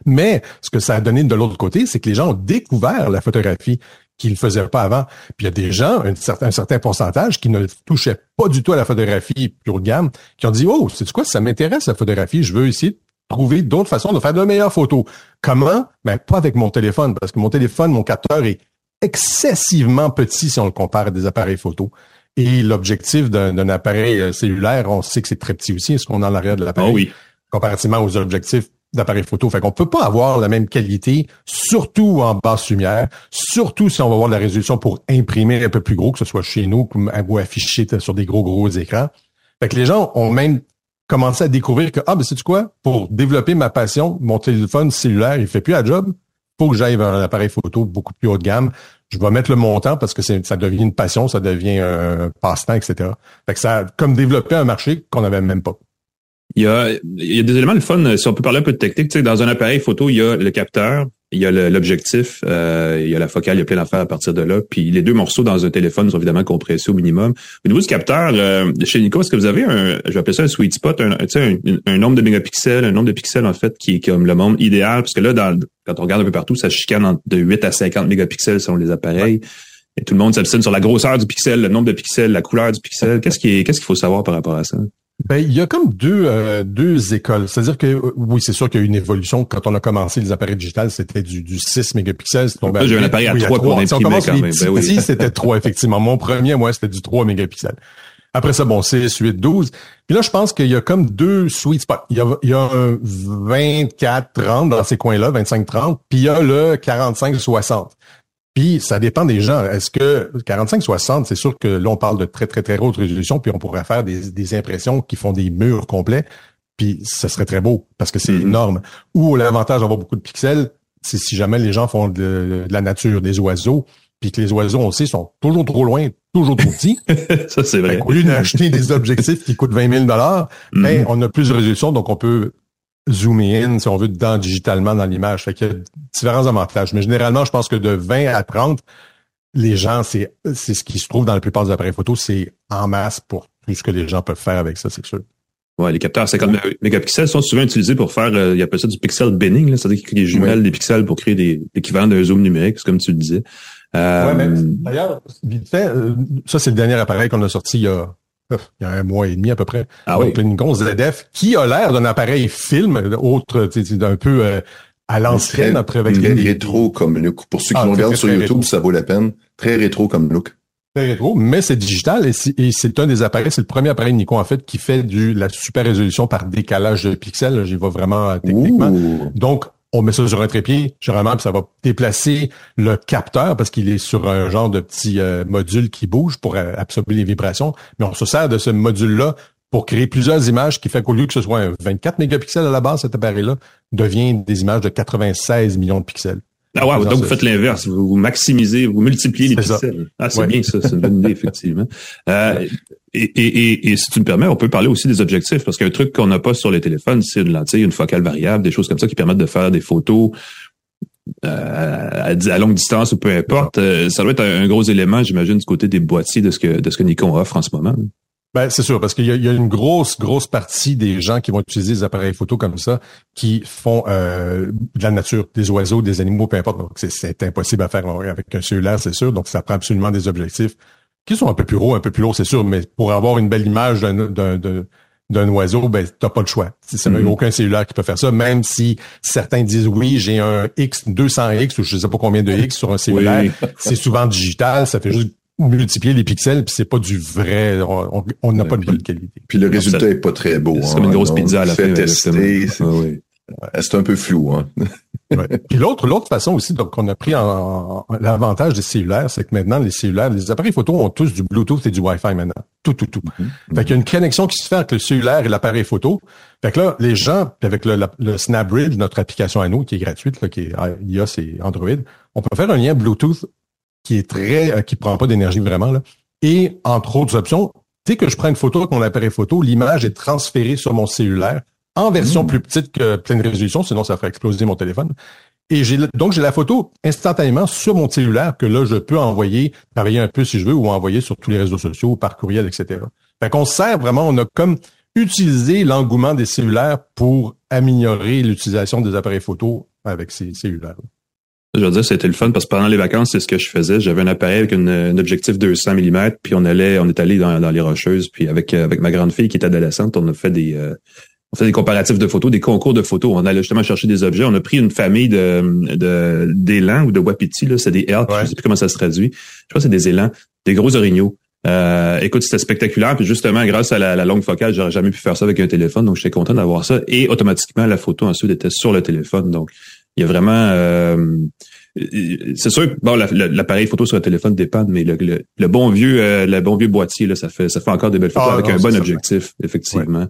Mais ce que ça a donné de l'autre côté, c'est que les gens ont découvert la photographie qu'ils ne faisaient pas avant. Puis il y a des gens, un certain, un certain pourcentage, qui ne touchaient pas du tout à la photographie pure gamme, qui ont dit, oh, c'est quoi, ça m'intéresse la photographie, je veux essayer trouver d'autres façons de faire de meilleures photos. Comment? Ben, pas avec mon téléphone, parce que mon téléphone, mon capteur est excessivement petit si on le compare à des appareils photo. Et l'objectif d'un appareil euh, cellulaire, on sait que c'est très petit aussi, ce qu'on a en l'arrière de l'appareil? Oh oui. Comparativement aux objectifs d'appareils photo. Fait qu'on peut pas avoir la même qualité, surtout en basse lumière, surtout si on va avoir de la résolution pour imprimer un peu plus gros, que ce soit chez nous ou afficher sur des gros, gros écrans. Fait que les gens ont même commencé à découvrir que, ah, ben, c'est quoi? Pour développer ma passion, mon téléphone cellulaire, il fait plus la job. Faut que j'aille vers un appareil photo beaucoup plus haut de gamme. Je vais mettre le montant parce que ça devient une passion, ça devient un passe-temps, etc. Fait que ça comme développé un marché qu'on n'avait même pas. Il y, a, il y a des éléments de fun, si on peut parler un peu de technique. Tu sais, dans un appareil photo, il y a le capteur, il y a l'objectif, euh, il y a la focale, il y a plein d'affaires à partir de là. Puis les deux morceaux dans un téléphone sont évidemment compressés au minimum. Au niveau du capteur, euh, chez Nico, est-ce que vous avez un, je vais appeler ça un sweet spot, un, un, un, nombre de mégapixels, un nombre de pixels en fait qui est comme le monde idéal? Parce que là, dans, quand on regarde un peu partout, ça chicane de 8 à 50 mégapixels selon les appareils. Et tout le monde s'obstine sur la grosseur du pixel, le nombre de pixels, la couleur du pixel. Qu'est-ce qui qu'est-ce qu'il faut savoir par rapport à ça? Ben, il y a comme deux euh, deux écoles. C'est-à-dire que oui, c'est sûr qu'il y a eu une évolution. Quand on a commencé les appareils digitales, c'était du, du 6 mégapixels. J'ai un appareil à 3 pour imprimer quand même. Ben oui. c'était 3, effectivement. Mon premier, moi, c'était du 3 mégapixels. Après ça, bon, 6, 8, 12. Puis là, je pense qu'il y a comme deux sweet spots. Il y a, il y a un 24, 30 dans ces coins-là, 25, 30. Puis il y a le 45, 60. Puis ça dépend des gens. Est-ce que 45-60, c'est sûr que là, on parle de très, très, très haute résolution, puis on pourrait faire des, des impressions qui font des murs complets, puis ce serait très beau parce que c'est mm-hmm. énorme. Ou l'avantage d'avoir beaucoup de pixels, c'est si jamais les gens font de, la nature, des oiseaux, puis que les oiseaux, on sait, sont toujours trop loin, toujours trop petits. [LAUGHS] ça, c'est vrai. Au lieu d'acheter des objectifs qui coûtent 20 000 dollars, ben, mm-hmm. on a plus de résolution, donc on peut zoomer in, si on veut, dedans digitalement dans l'image. Fait qu'il y a différents avantages. Mais généralement, je pense que de 20 à 30, les gens, c'est c'est ce qui se trouve dans la plupart des appareils photo, c'est en masse pour tout ce que les gens peuvent faire avec ça, c'est sûr. Ouais, les capteurs à 50 mégapixels sont souvent utilisés pour faire, euh, il y a ça du pixel binning, c'est-à-dire qu'ils créent des jumelles des pixels pour créer des l'équivalent d'un zoom numérique, comme tu le disais. Euh, ouais, d'ailleurs, vite fait, euh, ça c'est le dernier appareil qu'on a sorti il y a il y a un mois et demi à peu près. Ah oui. ZF qui a l'air d'un appareil film, autre, d'un peu euh, à l'ancienne après avec très rétro comme look. Pour ceux qui ah, regardent sur YouTube, ça vaut la peine. Très rétro comme look. Très rétro, mais c'est digital et c'est un des appareils, c'est le premier appareil Nikon en fait qui fait du la super résolution par décalage de pixels. J'y vais vraiment techniquement. Donc on met ça sur un trépied, généralement, puis ça va déplacer le capteur parce qu'il est sur un genre de petit euh, module qui bouge pour euh, absorber les vibrations. Mais on se sert de ce module-là pour créer plusieurs images qui fait qu'au lieu que ce soit un 24 mégapixels à la base, cet appareil-là devient des images de 96 millions de pixels. Ah ouais, donc vous faites l'inverse, vous, maximisez, vous multipliez les pixels. Ah, c'est bien ça, c'est une bonne idée, [LAUGHS] effectivement. Euh, et, et, et, si tu me permets, on peut parler aussi des objectifs, parce qu'un truc qu'on n'a pas sur les téléphones, c'est une lentille, une focale variable, des choses comme ça qui permettent de faire des photos euh, à, longue distance ou peu importe. Euh, ça doit être un, gros élément, j'imagine, du côté des boîtiers de ce que de ce que Nikon offre en ce moment. Ben, c'est sûr, parce qu'il y, a une grosse, grosse partie des gens qui vont utiliser des appareils photo comme ça, qui font euh, de la nature, des oiseaux, des animaux, peu importe. Donc, c'est impossible à faire avec un cellulaire, c'est sûr. Donc, ça prend absolument des objectifs qui sont un peu plus hauts, un peu plus lourds, c'est sûr, mais pour avoir une belle image d'un d'un oiseau, ben t'as pas le choix. C'est mm aucun cellulaire qui peut faire ça, même si certains disent oui, j'ai un X 200X ou je sais pas combien de X sur un cellulaire. [LAUGHS] C'est souvent digital, ça fait juste multiplier les pixels, puis c'est pas du vrai. On n'a pas de bonne qualité. Puis le résultat est pas très beau. C'est comme une hein. grosse pizza à la fin. Tester, c'est un peu flou. Hein? [LAUGHS] Puis l'autre, l'autre façon aussi, donc on a pris en, l'avantage des cellulaires, c'est que maintenant les cellulaires, les appareils photo ont tous du Bluetooth et du Wi-Fi maintenant, tout, tout, tout. Mm-hmm. Fait qu'il y a une connexion qui se fait entre le cellulaire et l'appareil photo. Fait que là, les gens, avec le, le SnapBridge, notre application à nous qui est gratuite, là, qui est iOS et Android, on peut faire un lien Bluetooth qui est très, euh, qui prend pas d'énergie vraiment, là. Et entre autres options, dès que je prends une photo avec mon appareil photo, l'image est transférée sur mon cellulaire en version mmh. plus petite que pleine résolution, sinon ça ferait exploser mon téléphone. Et j'ai donc j'ai la photo instantanément sur mon cellulaire que là je peux envoyer, travailler un peu si je veux, ou envoyer sur tous les réseaux sociaux, par courriel, etc. Fait qu'on sert vraiment, on a comme utilisé l'engouement des cellulaires pour améliorer l'utilisation des appareils photo avec ces cellulaires. Je veux dire, c'était le fun parce que pendant les vacances, c'est ce que je faisais. J'avais un appareil avec une, un objectif 200 mm, puis on allait, on est allé dans, dans les rocheuses, puis avec avec ma grande fille qui est adolescente, on a fait des euh, on fait des comparatifs de photos, des concours de photos. On allait justement chercher des objets. On a pris une famille de d'élan ou de wapiti, là, c'est des elk, je sais plus comment ça se traduit. Je crois que c'est des élans, des gros orignaux. Euh, écoute, c'était spectaculaire. Puis justement, grâce à la, la longue focale, j'aurais jamais pu faire ça avec un téléphone. Donc, j'étais content d'avoir ça. Et automatiquement, la photo ensuite était sur le téléphone. Donc, il y a vraiment euh, c'est sûr que bon l'appareil photo sur le téléphone dépend mais le, le, bon vieux euh, le bon vieux boîtier là ça fait ça fait encore des belles photos ah, avec un bon objectif effectivement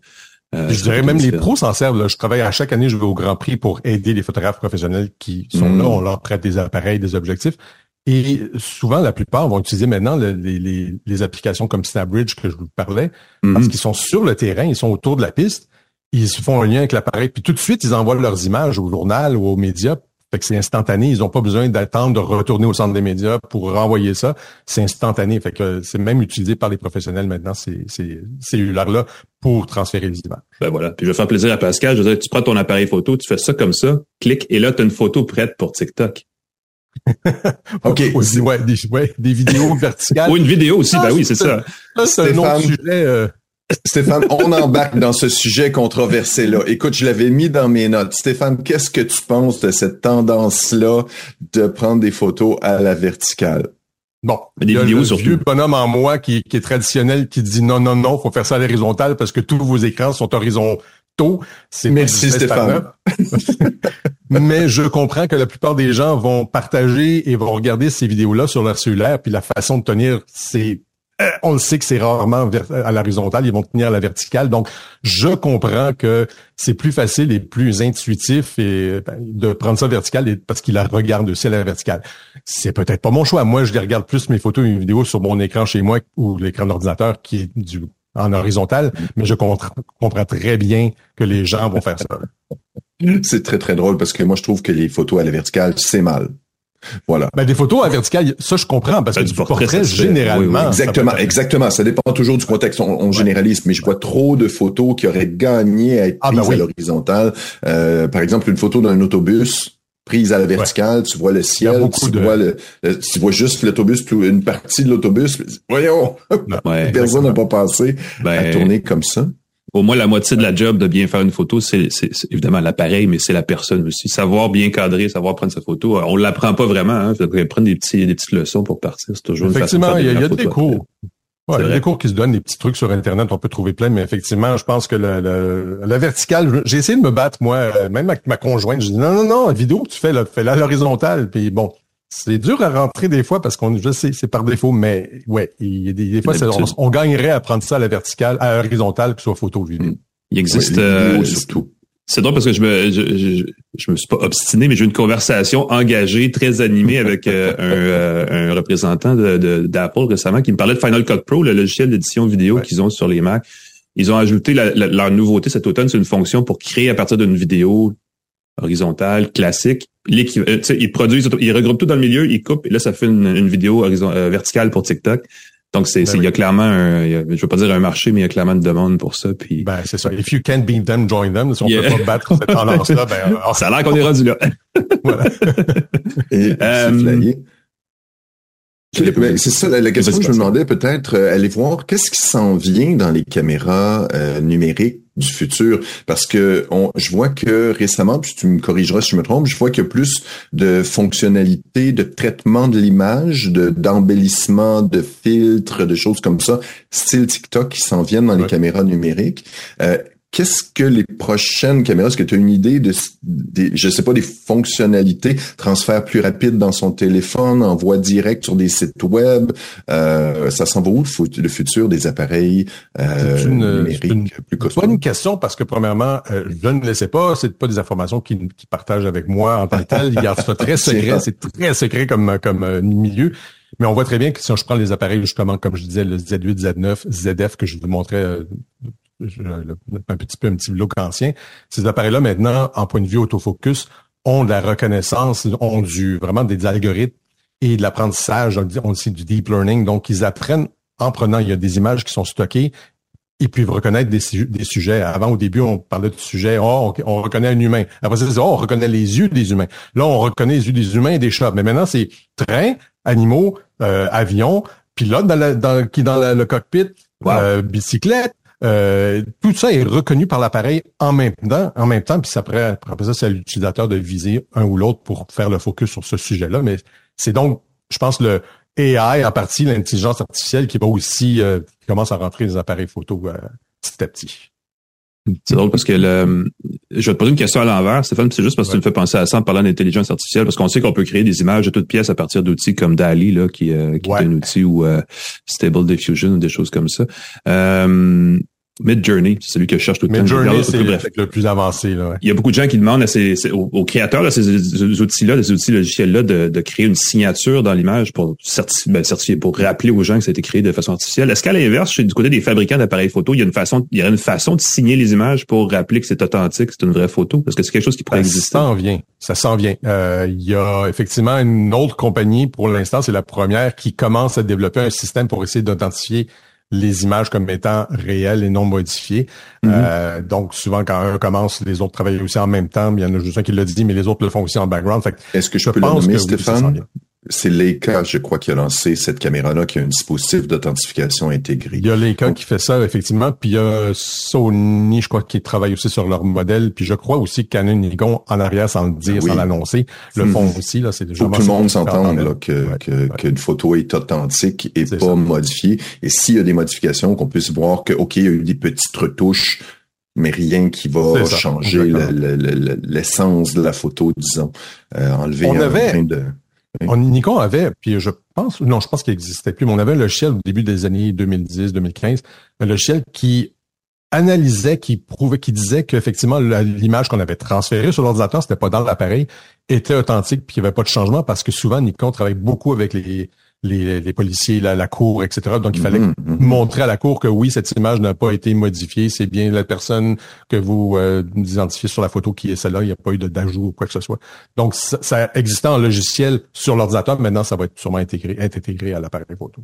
euh, je dirais même les pros s'en servent. Là. Je travaille à chaque année, je vais au Grand Prix pour aider les photographes professionnels qui sont mm. là. On leur prête des appareils, des objectifs. Et souvent, la plupart vont utiliser maintenant les, les, les applications comme SnapBridge que je vous parlais, mm-hmm. parce qu'ils sont sur le terrain, ils sont autour de la piste ils se font un lien avec l'appareil, puis tout de suite, ils envoient leurs images au journal ou aux médias. Fait que c'est instantané. Ils n'ont pas besoin d'attendre de retourner au centre des médias pour renvoyer ça. C'est instantané. Fait que c'est même utilisé par les professionnels maintenant, ces, ces cellulaires-là, pour transférer les images. Ben voilà. Puis je vais faire plaisir à Pascal. Je veux dire, tu prends ton appareil photo, tu fais ça comme ça, clique, et là, tu as une photo prête pour TikTok. [LAUGHS] OK. [LAUGHS] Aussi, ouais, des, ouais, des vidéos verticales. Ou une vidéo aussi, ben oui, c'est ça. Ça, c'est un autre sujet. euh, Stéphane, on embarque dans ce sujet controversé-là. Écoute, je l'avais mis dans mes notes. Stéphane, qu'est-ce que tu penses de cette tendance-là de prendre des photos à la verticale? Bon, il y a le surtout. vieux bonhomme en moi qui, qui est traditionnel, qui dit non, non, non, faut faire ça à l'horizontale parce que tous vos écrans sont horizontaux. C'est pas Merci, Stéphane. [LAUGHS] Mais je comprends que la plupart des gens vont partager et vont regarder ces vidéos-là sur leur cellulaire, puis la façon de tenir, c'est euh, on le sait que c'est rarement ver- à l'horizontale, ils vont tenir à la verticale. Donc, je comprends que c'est plus facile et plus intuitif ben, de prendre ça vertical parce qu'il la regarde aussi à la verticale. C'est peut-être pas mon choix. Moi, je les regarde plus mes photos et mes vidéos sur mon écran chez moi ou l'écran d'ordinateur qui est du en horizontal, mais je compre- comprends très bien que les gens vont faire ça. C'est très, très drôle parce que moi, je trouve que les photos à la verticale, c'est mal. Voilà. Ben, des photos à verticale, ça, je comprends, parce Ben, que du du portrait, généralement. Oui, oui. ça Exactement, exactement. Ça dépend toujours du contexte. On, on généralise, mais je vois trop de photos qui auraient gagné à être Ah, prises ben oui. à l'horizontale. Euh, par exemple, une photo d'un autobus prise à la verticale, tu vois le ciel, tu de- vois le, le- tu vois juste l'autobus, une partie de l'autobus. Voyons, Ouais, [LAUGHS] personne n'a pas pensé à Ben, tourner comme ça. Au moins, la moitié de la job de bien faire une photo, c'est évidemment l'appareil, mais c'est la personne aussi. Savoir bien cadrer, savoir prendre sa photo. On l'apprend pas vraiment. Hein. Prendre des, petits, des petites leçons pour partir. C'est toujours une façon de Effectivement, faire il y a, y a des cours. Ouais, il y a des cours qui se donnent, des petits trucs sur Internet, on peut trouver plein, mais effectivement, je pense que le, le- la verticale, j'ai essayé de me battre, moi, euh, même avec ma conjointe, je dis non, non, non, la vidéo, tu fais, là, fais-la à l'horizontale, puis bon, c'est dur à rentrer des fois parce qu'on, je sais, c'est par défaut, mais ouais, il y a des, des fois, c'est- on, gagnerait à prendre ça à la verticale, à l'horizontale, que ce soit photo ou vidéo. Il existe. Ouais, euh, surtout. c'est drôle parce que je me je, je, je me suis pas obstiné, mais j'ai eu une conversation engagée, très animée avec euh, [LAUGHS] un, euh, un représentant de- de- d'Apple récemment qui me parlait de Final Cut Pro, le logiciel d'édition vidéo Ouais. qu'ils ont sur les Mac. Ils ont ajouté la- la- leur nouveauté cet automne, c'est une fonction pour créer à partir d'une vidéo horizontale, classique. Euh, tu sais, ils produisent, ils regroupent tout dans le milieu, ils coupent, et là, ça fait une, une vidéo euh, verticale pour TikTok. Donc, c'est, Ben c'est- il y a clairement un, il y a- je veux pas dire un marché, mais il y a clairement une demande pour ça. Puis, Ben, c'est ça. If you can't beat them, join them. Si on Yeah. peut pas battre cette tendance-là, ben, [LAUGHS] alors, ça a l'air qu'on est rendu là. [LAUGHS] voilà. [LAUGHS] Et Euh, c'est ça la, question que je me demandais peut-être euh, aller voir qu'est-ce qui s'en vient dans les caméras euh, numériques du futur parce que on, je vois que récemment puis tu me corrigeras si je me trompe je vois qu'il y a plus de fonctionnalités de traitement de l'image de d'embellissement de filtres de choses comme ça style TikTok qui s'en viennent dans les caméras numériques. Euh, Qu'est-ce que les prochaines caméras, est-ce que tu as une idée de, des, je sais pas, des fonctionnalités, transfert plus rapide dans son téléphone, envoi direct sur des sites web, euh, ça s'en va où le, fut- le futur des appareils euh, C'est une- numériques c'est une plus costauds? Bonne question parce que premièrement, euh, je ne le sais pas, c'est pas des informations qu'ils partagent avec moi en tant que tel. Ils [LAUGHS] gardent ça très secret, c'est très secret comme comme euh, milieu. Mais on voit très bien que si je prends les appareils justement comme je disais le Z8, Z9, ZF que je vous montrais euh, un petit peu un petit look ancien, ces appareils-là maintenant en point de vue autofocus ont de la reconnaissance, ont du vraiment des algorithmes et de l'apprentissage, on dit, on dit du deep learning. Donc ils apprennent en prenant, il y a des images qui sont stockées ils peuvent reconnaître des, su- des sujets. Avant, au début, on parlait de sujets, oh, on, on reconnaît un humain. Après ça, c'est, oh, on reconnaît les yeux des humains. Là, on reconnaît les yeux des humains et des chats. Mais maintenant, c'est train, animaux, euh, avions, pilote dans, la, dans, qui dans la- le cockpit, Wow. euh, bicyclette. Euh, tout ça est reconnu par l'appareil en même temps, en même temps, puis ça après, après ça, c'est à l'utilisateur de viser un ou l'autre pour faire le focus sur ce sujet-là. Mais c'est donc, je pense, le AI en partie, l'intelligence artificielle qui va aussi euh, qui commence à rentrer dans les appareils photo euh, petit à petit. C'est drôle parce que le, je vais te poser une question à l'envers, Stéphane, c'est juste parce que tu me fais penser à ça en parlant d'intelligence artificielle, parce qu'on sait qu'on peut créer des images de toutes pièces à partir d'outils comme DALI, là, qui, euh, qui Ouais. est un outil ou euh, Stable Diffusion ou des choses comme ça. Euh, Midjourney, c'est celui que je cherche tout le temps. Mais Je regarde Journey, un peu c'est le, plus avancé. Là, ouais. Il y a beaucoup de gens qui demandent à ces, ces- aux, aux créateurs de ces outils-là, de ces outils logiciels-là, de, de créer une signature dans l'image pour certi- ben, certifier, pour rappeler aux gens que ça a été créé de façon artificielle. Est-ce qu'à l'inverse, du côté des fabricants d'appareils photo, il y a une façon, il y aurait une façon de signer les images pour rappeler que c'est authentique, que c'est une vraie photo? Est-ce que c'est quelque chose qui pourrait Ça exister? s'en vient. Ça s'en vient. Euh, Il y a effectivement une autre compagnie, pour l'instant, c'est la première, qui commence à développer un système pour essayer d'identifier les images comme étant réelles et non modifiées. Mhm. Euh, donc, souvent, quand un commence, les autres travaillent aussi en même temps. Il y en a juste un qui l'a dit, mais les autres le font aussi en background. Est-ce que je, peux le nommer, Stéphane? C'est Leica, je crois, qui a lancé cette caméra-là, qui a un dispositif d'authentification intégré. Il y a Leica qui fait ça, effectivement, puis il y a Sony, je crois, qui travaille aussi sur leur modèle, puis je crois aussi que Canon Nikon, en arrière, sans le dire, sans l'annoncer, le font hmm. aussi. Là, c'est déjà tout le monde s'entende que, que, qu'une photo est authentique et pas modifiée. Et s'il y a des modifications, qu'on puisse voir que, OK, il y a eu des petites retouches, mais rien qui va changer l'essence de la photo, disons. Euh, enlever On avait... de on, Nikon avait, puis je pense, non, je pense qu'il n'existait plus, mais on avait un logiciel au début des années 2010-2015, un logiciel qui analysait, qui prouvait, qui disait qu'effectivement l'image qu'on avait transférée sur l'ordinateur, c'était pas dans l'appareil, était authentique puis qu'il n'y avait pas de changement parce que souvent Nikon travaille beaucoup avec les les, les policiers, la, la, cour, etc. Donc, il fallait mm-hmm, mm-hmm. montrer à la cour que oui, cette image n'a pas été modifiée. C'est bien la personne que vous euh, identifiez sur la photo qui est celle-là. Il n'y a pas eu d'ajout ou quoi que ce soit. Donc, ça, ça existait en logiciel sur l'ordinateur. Maintenant, ça va être sûrement intégré, être intégré à l'appareil photo.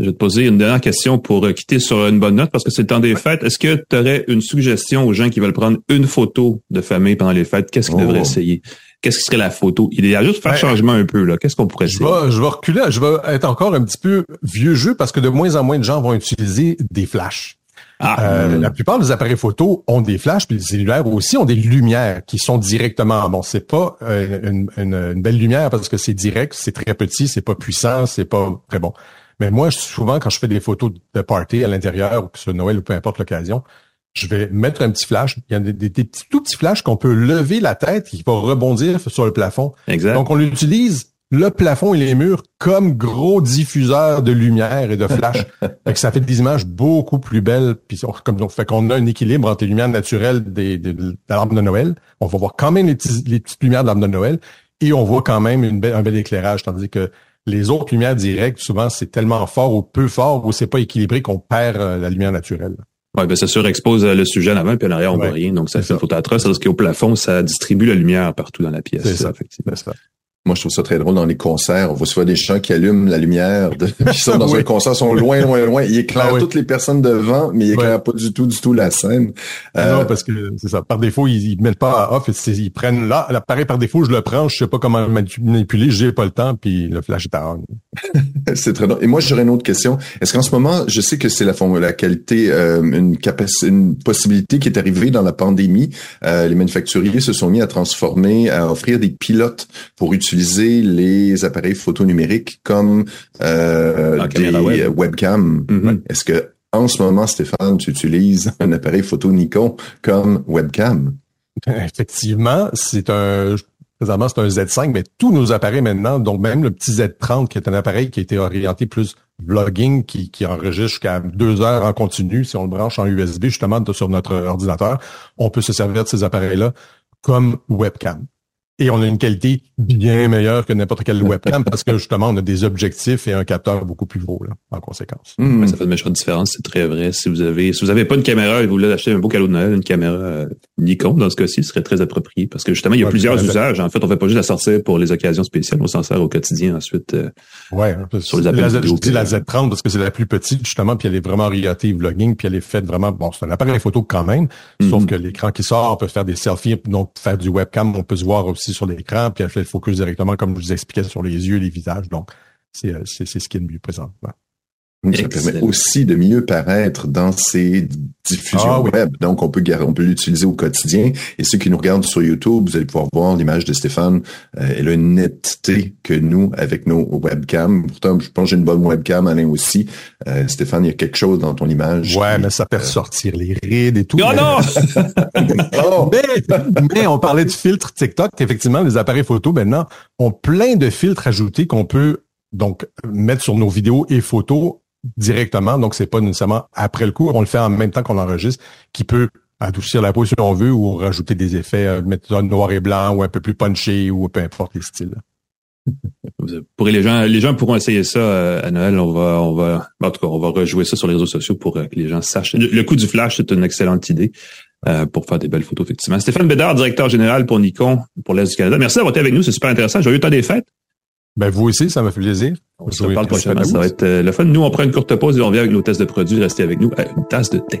Je vais te poser une dernière question pour euh, quitter sur une bonne note parce que c'est le temps des fêtes. Est-ce que tu aurais une suggestion aux gens qui veulent prendre une photo de famille pendant les fêtes? Qu'est-ce qu'ils devraient oh. essayer? Qu'est-ce qui serait la photo? Idéale? Juste faire ben, changement un peu, là. Qu'est-ce qu'on pourrait dire? Je vais, reculer, je vais être encore un petit peu vieux jeu parce que de moins en moins de gens vont utiliser des flashs. Ah, euh, La plupart des appareils photo ont des flashs, puis les cellulaires aussi ont des lumières qui sont directement. Bon, c'est pas euh, une, une, belle lumière parce que c'est direct, c'est très petit, c'est pas puissant, c'est pas très bon. Mais moi, souvent, quand je fais des photos de party à l'intérieur, ou que ce Noël ou peu importe l'occasion, je vais mettre un petit flash. Il y a des, petits, tout petits flashs qu'on peut lever la tête qui va rebondir sur le plafond. Exact. Donc, on utilise le plafond et les murs comme gros diffuseurs de lumière et de flash. [LAUGHS] fait que ça fait des images beaucoup plus belles. Puis comme donc, fait qu'on a un équilibre entre les lumières naturelles des, des, de l'arbre de Noël. On va voir quand même les, petites lumières de l'arbre de Noël et on voit quand même une un bel éclairage, tandis que les autres lumières directes, souvent, c'est tellement fort ou peu fort ou c'est pas équilibré qu'on perd euh, la lumière naturelle. Oui, ben ça surexpose euh, le sujet en avant, puis en arrière, on voit rien. Donc, ça fait une photo atroce. Parce qu'au plafond, ça distribue la lumière partout dans la pièce. C'est ça, effectivement. Moi, je trouve ça très drôle dans les concerts. On voit souvent des gens qui allument la lumière, de, [LAUGHS] qui sont dans un concert, sont loin, loin, loin. Ils éclairent ah toutes les personnes devant, mais ils éclairent pas du tout, du tout la scène. Euh, non, parce que c'est ça. Par défaut, ils, ils mettent pas à off. Ils prennent là, l'appareil par défaut, je le prends, je sais pas comment manipuler, j'ai pas le temps, puis le flash est à on. [LAUGHS] c'est très drôle. Et moi, j'aurais une autre question. Est-ce qu'en ce moment, je sais que c'est la, la qualité, euh, une capacité, une possibilité qui est arrivée dans la pandémie. Euh, les manufacturiers se sont mis à transformer, à offrir des pilotes pour utiliser les appareils photo numériques comme euh, des webcams. Mm-hmm. Est-ce que en ce moment, Stéphane, tu utilises [LAUGHS] un appareil photo Nikon comme webcam? [LAUGHS] Effectivement, c'est un présentement c'est un Z5, mais tous nos appareils maintenant, donc même le petit Z30 qui est un appareil qui a été orienté plus vlogging, qui, qui enregistre jusqu'à deux heures en continu, si on le branche en USB justement sur notre ordinateur, on peut se servir de ces appareils-là comme webcam et on a une qualité bien meilleure que n'importe quelle webcam parce que justement on a des objectifs et un capteur beaucoup plus gros là, en conséquence. Mmh. Ça fait une méchante différence, c'est très vrai. Si vous avez si vous avez pas une caméra et vous voulez acheter un beau cadeau de Noël, une caméra euh, Nikon dans ce cas-ci serait très approprié parce que justement il y a plusieurs usages. En fait, on fait pas juste la sortir pour les occasions spéciales, on s'en sert au quotidien ensuite. Euh, ouais, sur les appels la, je dis la Z30 parce que c'est la plus petite justement puis elle est vraiment orientée vlogging puis elle est faite vraiment bon, c'est un appareil photo quand même, sauf mmh. que l'écran qui sort on peut faire des selfies donc faire du webcam, on peut se voir aussi sur l'écran, puis elle fait le focus directement, comme je vous expliquais, sur les yeux, les visages. Donc, c'est euh, ce qui est le mieux présentement. Ça permet aussi de mieux paraître dans ces diffusions ah web. Donc, on peut, on peut l'utiliser au quotidien. Et ceux qui nous regardent sur YouTube, vous allez pouvoir voir l'image de Stéphane. Euh, elle a une netteté que nous, avec nos webcams. Pourtant, je pense que j'ai une bonne webcam, Alain aussi. Euh, Stéphane, il y a quelque chose dans ton image. Ouais, mais ça peut euh, sortir les rides et tout. [LAUGHS] Oh non! Oh! mais, on parlait du filtre TikTok. Effectivement, les appareils photo maintenant ont plein de filtres ajoutés qu'on peut donc mettre sur nos vidéos et photos directement, donc c'est pas nécessairement après le coup, on le fait en même temps qu'on enregistre, qui peut adoucir la peau si on veut ou rajouter des effets, euh, mettre noir et blanc ou un peu plus punché ou peu importe les styles. Pour les gens, les gens pourront essayer ça euh, à Noël. On va, on va, en tout cas, on va rejouer ça sur les réseaux sociaux pour euh, que les gens sachent. Le, coup du flash, c'est une excellente idée pour faire des belles photos, effectivement. Stéphane Bédard, directeur général pour Nikon, pour l'Est du Canada. Merci d'avoir été avec nous. C'est super intéressant. J'ai eu le temps des fêtes. Ben, vous aussi, ça m'a fait plaisir. On se reparle prochainement. Ça va être euh, le fun. Nous, on prend une courte pause et on revient avec nos tests de produits. Restez avec nous à une tasse de tech.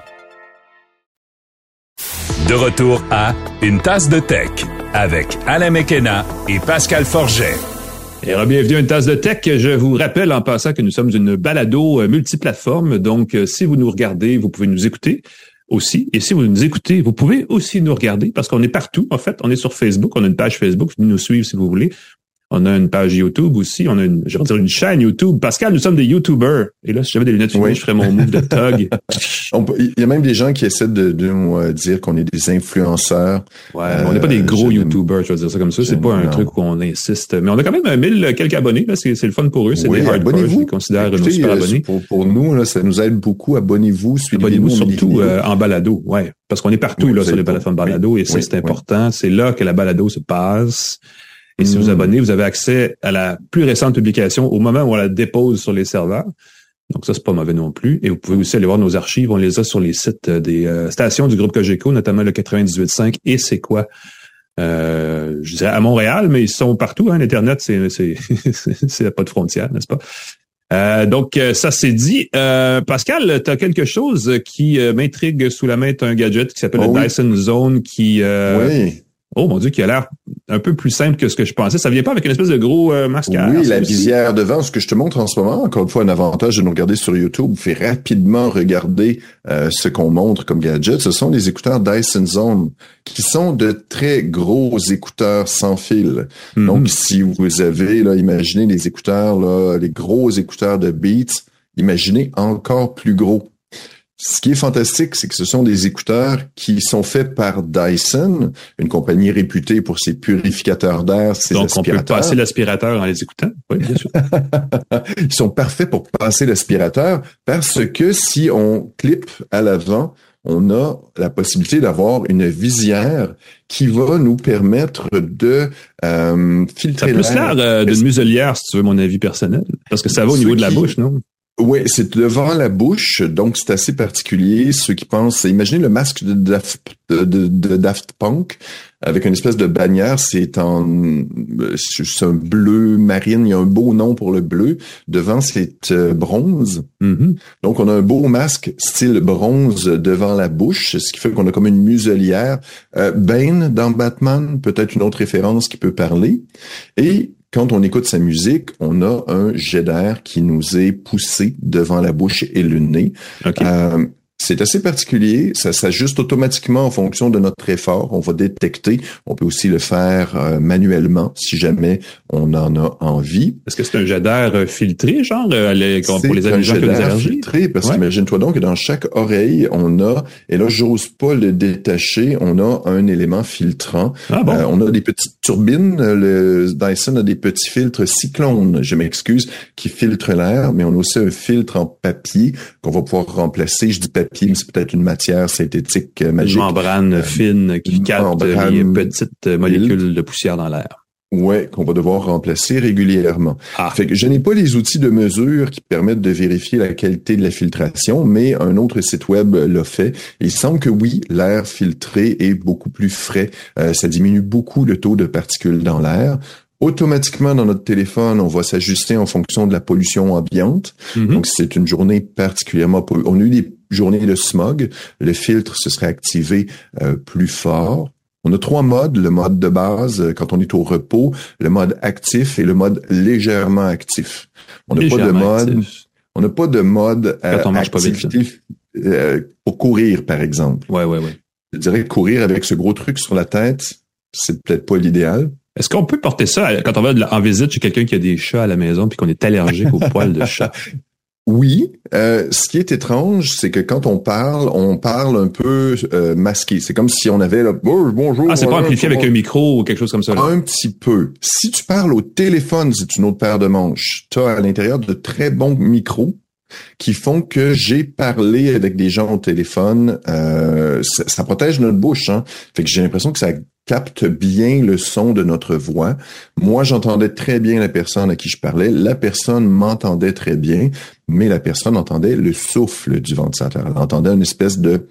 De retour à Une tasse de tech avec Alain Mekena et Pascal Forget. Et bienvenue à une tasse de tech. Je vous rappelle en passant que nous sommes une balado euh, multiplateforme. Donc, euh, si vous nous regardez, vous pouvez nous écouter aussi. Et si vous nous écoutez, vous pouvez aussi nous regarder parce qu'on est partout. En fait, on est sur Facebook. On a une page Facebook. Venez nous suivre si vous voulez. On a une page YouTube aussi. On a une, je vais dire une chaîne YouTube. Pascal, nous sommes des YouTubers. Et là, si j'avais des lunettes fumées, je ferais mon move de tug. [LAUGHS] Il y a même des gens qui essaient de, de nous dire qu'on est des influenceurs. Ouais, on n'est pas des gros YouTubers, je vais dire ça comme ça. C'est pas un truc où on insiste. Mais on a quand même mille quelques abonnés. C'est, c'est le fun pour eux. C'est oui, des hardcore. Je les considère nos super euh, abonnés. Pour, pour nous, là, ça nous aide beaucoup. Abonnez-vous, suivez-nous. Abonnez-vous surtout euh, en balado, ouais, parce qu'on est partout Oui, là sur les plateformes oui, balado et ça oui, c'est oui. important. C'est là que la balado se passe. Et si vous abonnez, vous avez accès à la plus récente publication au moment où on la dépose sur les serveurs. Donc ça c'est pas mauvais non plus. Et vous pouvez aussi aller voir nos archives. On les a sur les sites euh, des euh, stations du groupe Cogeco, notamment le 98.5 et c'est quoi? Euh, je dirais à Montréal, mais ils sont partout. Hein, L'internet, c'est c'est [LAUGHS] c'est pas de frontières, n'est-ce pas? Euh, donc, euh, ça c'est dit. Euh, Pascal, tu as quelque chose qui m'intrigue sous la main. Tu un gadget qui s'appelle Oh le oui. Dyson Zone qui... euh, oui. Oh mon Dieu, qui a l'air un peu plus simple que ce que je pensais. Ça vient pas avec une espèce de gros euh, air, Oui, la aussi? visière devant, ce que je te montre en ce moment, encore une fois, un avantage de nous regarder sur YouTube, fait rapidement regarder euh, ce qu'on montre comme gadget. Ce sont des écouteurs Dyson Zone, qui sont de très gros écouteurs sans fil. Mhm. Donc, si vous avez, là, imaginez les écouteurs, là, les gros écouteurs de Beats, imaginez encore plus gros. Ce qui est fantastique, c'est que ce sont des écouteurs qui sont faits par Dyson, une compagnie réputée pour ses purificateurs d'air, ses Donc, on peut passer l'aspirateur en les écoutant. Oui, bien sûr. [LAUGHS] Ils sont parfaits pour passer l'aspirateur parce que si on clip à l'avant, on a la possibilité d'avoir une visière qui va nous permettre de euh, Ça a filtrer plus l'air euh, d'une muselière, si tu veux mon avis personnel. Parce que ça va au niveau de la bouche, non? Oui, c'est devant la bouche, donc c'est assez particulier. Ceux qui pensent, imaginez le masque de Daft, de, de- de Daft Punk avec une espèce de bannière, c'est en euh, c'est un bleu marine, il y a un beau nom pour le bleu. Devant, c'est euh, bronze. Mhm. Donc, on a un beau masque style bronze devant la bouche, ce qui fait qu'on a comme une muselière. Euh, Bane dans Batman, peut-être une autre référence qui peut parler. Et quand on écoute sa musique, on a un jet d'air qui nous est poussé devant la bouche et le nez. OK. Euh, c'est assez particulier, ça s'ajuste automatiquement en fonction de notre effort. On va détecter. On peut aussi le faire euh, manuellement si jamais on en a envie. Est-ce que c'est un jet d'air euh, filtré, genre, euh, les- pour les un jet d'air filtré, parce Ouais. qu'imagine-toi donc que dans chaque oreille, on a, et là, j'ose pas le détacher, on a un élément filtrant. Ah bon? On a des petites turbines. Le Dyson a des petits filtres cyclones, je m'excuse, qui filtrent l'air, mais on a aussi un filtre en papier qu'on va pouvoir remplacer. Je dis papier, mais c'est peut-être une matière synthétique euh, Une magique. membrane fine qui une capte membrane les petites euh, molécules de poussière dans l'air. Ouais, qu'on va devoir remplacer régulièrement. Ah. Fait que je n'ai pas les outils de mesure qui permettent de vérifier la qualité de la filtration, mais un autre site web l'a fait. Il semble que oui, l'air filtré est beaucoup plus frais. Euh, ça diminue beaucoup le taux de particules dans l'air. Automatiquement, dans notre téléphone, on va s'ajuster en fonction de la pollution ambiante. Mhm. Donc, c'est une journée particulièrement. On a eu des journées de smog. Le filtre se serait activé euh, plus fort. On a trois modes. Le mode de base, euh, quand on est au repos, le mode actif et le mode légèrement actif. On n'a pas de mode. actif. On n'a pas de mode euh, Quand on marche pas vite, activité euh, pour courir, par exemple. Ouais, ouais, ouais. Je dirais que courir avec ce gros truc sur la tête, c'est peut-être pas l'idéal. Est-ce qu'on peut porter ça quand on va en visite chez quelqu'un qui a des chats à la maison puis qu'on est allergique aux poils de chat? [LAUGHS] Oui. Euh, ce qui est étrange, c'est que quand on parle, on parle un peu euh, masqué. C'est comme si on avait là, oh, bonjour. Ah, c'est pas amplifié avec un micro ou quelque chose comme ça. Là. Un petit peu. Si tu parles au téléphone, c'est une autre paire de manches. Tu as à l'intérieur de très bons micros qui font que j'ai parlé avec des gens au téléphone. Euh, ça, protège notre bouche. Hein? Fait que j'ai l'impression que ça capte bien le son de notre voix. Moi, j'entendais très bien la personne à qui je parlais. La personne m'entendait très bien, mais la personne entendait le souffle du ventilateur. Elle entendait une espèce de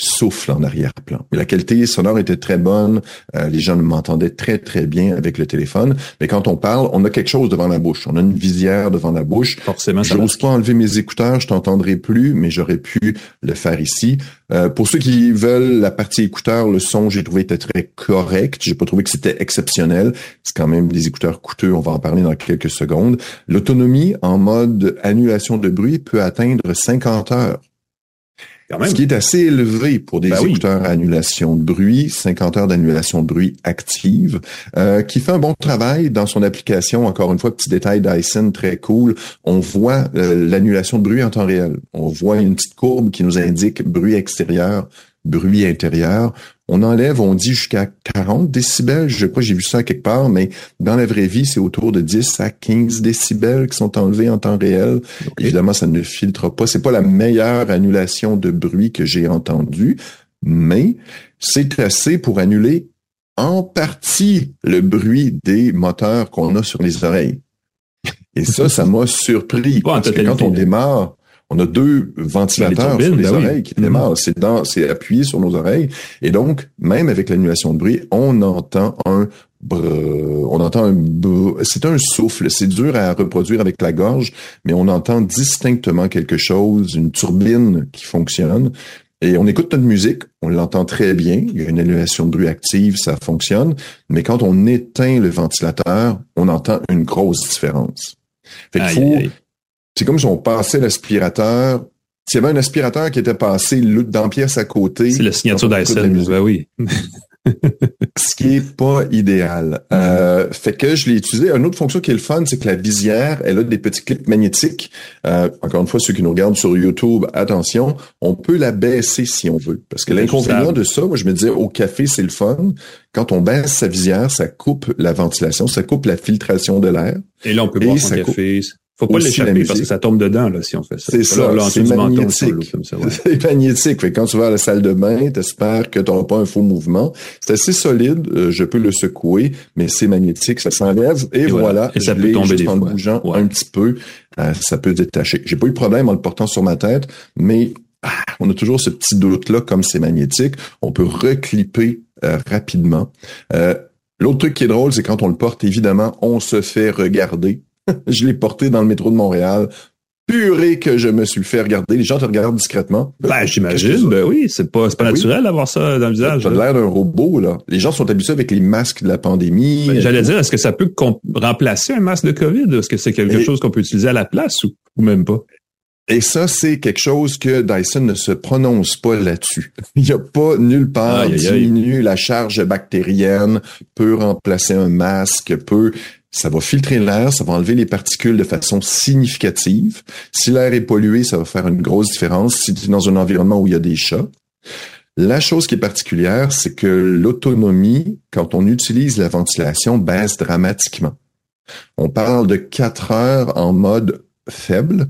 souffle en arrière-plan. La qualité sonore était très bonne. Euh, les gens m'entendaient très, très bien avec le téléphone. Mais quand on parle, on a quelque chose devant la bouche. On a une visière devant la bouche. Forcément, Je n'ose pas enlever mes écouteurs. Je t'entendrai plus, mais j'aurais pu le faire ici. Euh, pour ceux qui veulent la partie écouteurs, le son, j'ai trouvé était très correct. J'ai pas trouvé que c'était exceptionnel. C'est quand même des écouteurs coûteux. On va en parler dans quelques secondes. L'autonomie en mode annulation de bruit peut atteindre 50 heures. Ce qui est assez élevé pour des ben écouteurs à annulation de bruit, 50 heures d'annulation de bruit active, euh, qui fait un bon travail dans son application. Encore une fois, petit détail Dyson très cool. On voit euh, l'annulation de bruit en temps réel. On voit une petite courbe qui nous indique bruit extérieur, bruit intérieur. On enlève, on dit jusqu'à 40 décibels. Je sais pas, j'ai vu ça quelque part, mais dans la vraie vie, c'est autour de 10 à 15 décibels qui sont enlevés en temps réel. Évidemment, ça ne filtre pas. C'est pas la meilleure annulation de bruit que j'ai entendue, mais c'est assez pour annuler en partie le bruit des moteurs qu'on a sur les oreilles. Et ça, ça m'a surpris. parce que quand on démarre, on a deux ventilateurs sur les ben oreilles qui démarrent. C'est dans, c'est appuyé sur nos oreilles. Et donc, même avec l'annulation de bruit, on entend un on entend un c'est un souffle, c'est dur à reproduire avec la gorge, mais on entend distinctement quelque chose, une turbine qui fonctionne. Et on écoute notre musique, on l'entend très bien, il y a une annulation de bruit active, ça fonctionne, mais quand on éteint le ventilateur, on entend une grosse différence. Fait faut, c'est comme si on passait l'aspirateur. S'il y avait un aspirateur qui était passé dans pièce à côté. C'est la signature Dyson, ben oui. [LAUGHS] ce qui est pas idéal. Euh, fait que je l'ai utilisé. Une autre fonction qui est le fun, c'est que la visière, elle a des petits clips magnétiques. Euh, encore une fois, ceux qui nous regardent sur YouTube, attention, on peut la baisser si on veut. Parce que l'inconvénient de ça, moi je me disais, au café, c'est le fun. Quand on baisse sa visière, ça coupe la ventilation, ça coupe la filtration de l'air. Et là, on peut boire son café. Faut pas l'échapper parce que ça tombe dedans là si on fait ça. C'est ça, c'est magnétique. C'est [LAUGHS] magnétique. Fait quand tu vas à la salle de bain, t'espères que tu n'auras pas un faux mouvement. C'est assez solide, euh, je peux le secouer, mais c'est magnétique, ça s'enlève et, voilà. Et ça peut tomber des en bougeant un petit peu, euh, ça peut détacher. J'ai pas eu de problème en le portant sur ma tête, mais ah, on a toujours ce petit doute là comme c'est magnétique, on peut reclipper euh, rapidement. L'autre truc qui est drôle, c'est quand on le porte, évidemment, on se fait regarder [LAUGHS] je l'ai porté dans le métro de Montréal. Purée que je me suis fait regarder. Les gens te regardent discrètement. Ben, j'imagine. Ben oui, c'est pas, pas naturel d'avoir ça dans le visage. T'as l'air d'un robot, là. Les gens sont habitués avec les masques de la pandémie. Ben, j'allais dire, est-ce que ça peut remplacer un masque de COVID? Est-ce que c'est quelque chose qu'on peut utiliser à la place ou, même pas? Et ça, c'est quelque chose que Dyson ne se prononce pas là-dessus. [LAUGHS] Il n'y a pas nulle part diminue la charge bactérienne, peut remplacer un masque, peut ça va filtrer l'air, ça va enlever les particules de façon significative. Si l'air est pollué, ça va faire une grosse différence. Si tu es dans un environnement où il y a des chats, la chose qui est particulière, c'est que l'autonomie, quand on utilise la ventilation, baisse dramatiquement. On parle de 4 heures en mode faible.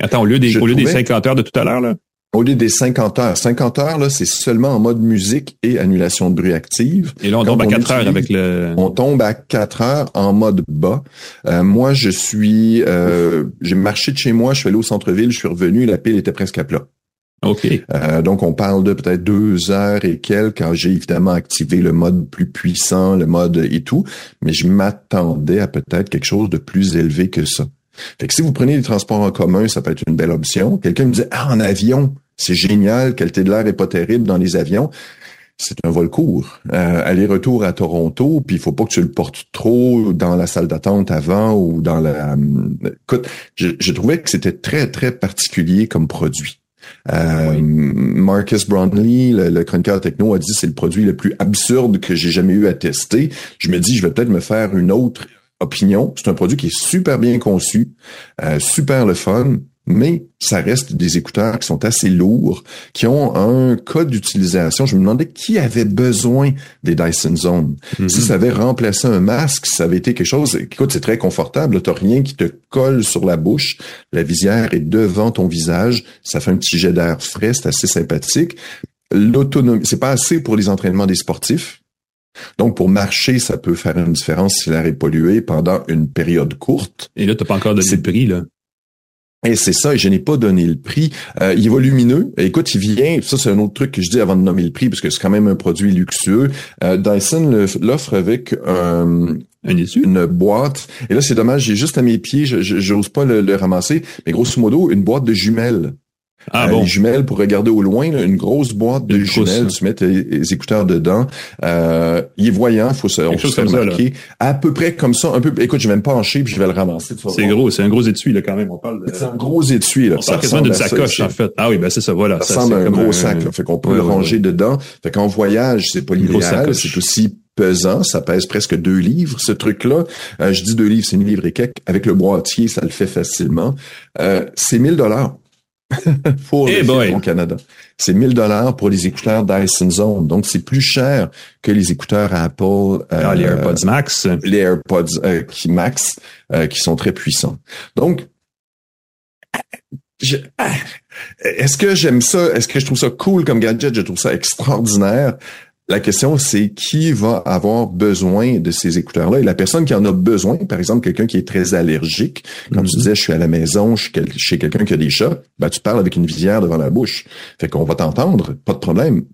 Attends, au lieu des, au lieu des 50 heures de tout à l'heure, là? Au lieu des 50 heures. 50 heures, là, c'est seulement en mode musique et annulation de bruit active. Et là, on tombe à 4 heures avec le... On tombe à 4 heures en mode bas. Euh, moi, je suis... Euh, j'ai marché de chez moi, je suis allé au centre-ville, je suis revenu, la pile était presque à plat. OK. Euh, donc, on parle de peut-être deux heures et quelques quand j'ai évidemment activé le mode plus puissant, le mode et tout, mais je m'attendais à peut-être quelque chose de plus élevé que ça. Fait que si vous prenez les transports en commun, ça peut être une belle option. Quelqu'un me dit, ah, en avion, c'est génial, qualité de l'air est pas terrible dans les avions. C'est un vol court. Euh, aller-retour à Toronto, puis il faut pas que tu le portes trop dans la salle d'attente avant ou dans la... Euh, écoute, je, trouvais que c'était très, très particulier comme produit. Euh, Marcus Brownlee, le, le chroniqueur techno, a dit c'est le produit le plus absurde que j'ai jamais eu à tester. Je me dis, je vais peut-être me faire une autre opinion. C'est un produit qui est super bien conçu, super le fun, mais ça reste des écouteurs qui sont assez lourds, qui ont un code d'utilisation. Je me demandais qui avait besoin des Dyson Zone. Mhm. Si ça avait remplacé un masque, si ça avait été quelque chose, écoute, c'est très confortable. T'as rien qui te colle sur la bouche. La visière est devant ton visage. Ça fait un petit jet d'air frais. C'est assez sympathique. L'autonomie, c'est pas assez pour les entraînements des sportifs. Donc, pour marcher, ça peut faire une différence si l'air est pollué pendant une période courte. Et là, t'as pas encore donné le prix, là. Et c'est ça, et je n'ai pas donné le prix. Euh, il est volumineux. Écoute, il vient, ça c'est un autre truc que je dis avant de nommer le prix, parce que c'est quand même un produit luxueux. Euh, Dyson l'offre avec euh, une boîte. Et là, c'est dommage, j'ai juste à mes pieds, je j'ose pas le, le ramasser. Mais grosso modo, une boîte de jumelles. Ah Euh, bon. Les jumelles pour regarder au loin, là, une grosse boîte de jumelles, tu mets tes, tes écouteurs dedans. Euh, il est voyant, faut se, on se comme ça, remarquer. À peu près comme ça, un peu. Écoute, je vais me pencher puis je vais le ramasser. C'est gros, c'est un gros étui, là, quand même. On parle de... C'est un gros étui, là. On parle quasiment d'une ça sacoche, en fait. Ah oui, ben c'est ça, voilà. Ça ressemble à un gros sac, là. Fait qu'on peut Ouais, le ouais, ranger dedans. Fait qu'en voyage, c'est pas l'idéal. C'est aussi pesant. Ça pèse presque deux livres, ce truc-là. Euh, je dis deux livres, c'est une livre et quelques. Avec le boîtier, ça le fait facilement. Euh, c'est 1000 dollars. [LAUGHS] pour Eh le boy. au Canada. C'est 1000 dollars pour les écouteurs Dyson Zone. Donc, c'est plus cher que les écouteurs Apple. euh, Ah, les AirPods Max. les AirPods euh, qui Max, euh, qui sont très puissants. Donc, ah, est-ce que j'aime ça? Est-ce que je trouve ça cool comme gadget? Je trouve ça extraordinaire. La question, c'est qui va avoir besoin de ces écouteurs-là? Et la personne qui en a besoin, par exemple, quelqu'un qui est très allergique, quand tu Mhm. disais, je suis à la maison, je suis quel- chez quelqu'un qui a des chats, ben, tu parles avec une visière devant la bouche. Fait qu'on va t'entendre, pas de problème,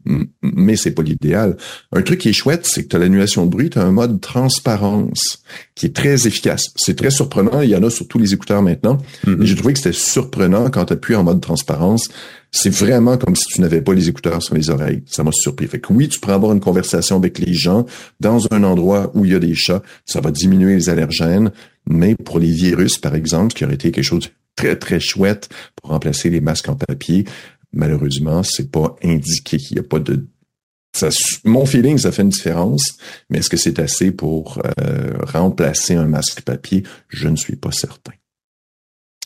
mais c'est pas l'idéal. Un truc qui est chouette, c'est que tu as l'annulation de bruit, tu as un mode transparence qui est très efficace. C'est très surprenant, il y en a sur tous les écouteurs maintenant. Mhm. Et j'ai trouvé que c'était surprenant quand tu appuies en mode transparence. C'est vraiment comme si tu n'avais pas les écouteurs sur les oreilles. Ça m'a surpris. Fait que oui, tu pourrais avoir une conversation avec les gens dans un endroit où il y a des chats. Ça va diminuer les allergènes. Mais pour les virus, par exemple, ce qui aurait été quelque chose de très, très chouette pour remplacer les masques en papier, malheureusement, c'est pas indiqué. Il n'y a pas de ça, mon feeling, ça fait une différence, mais est-ce que c'est assez pour euh, remplacer un masque papier? Je ne suis pas certain.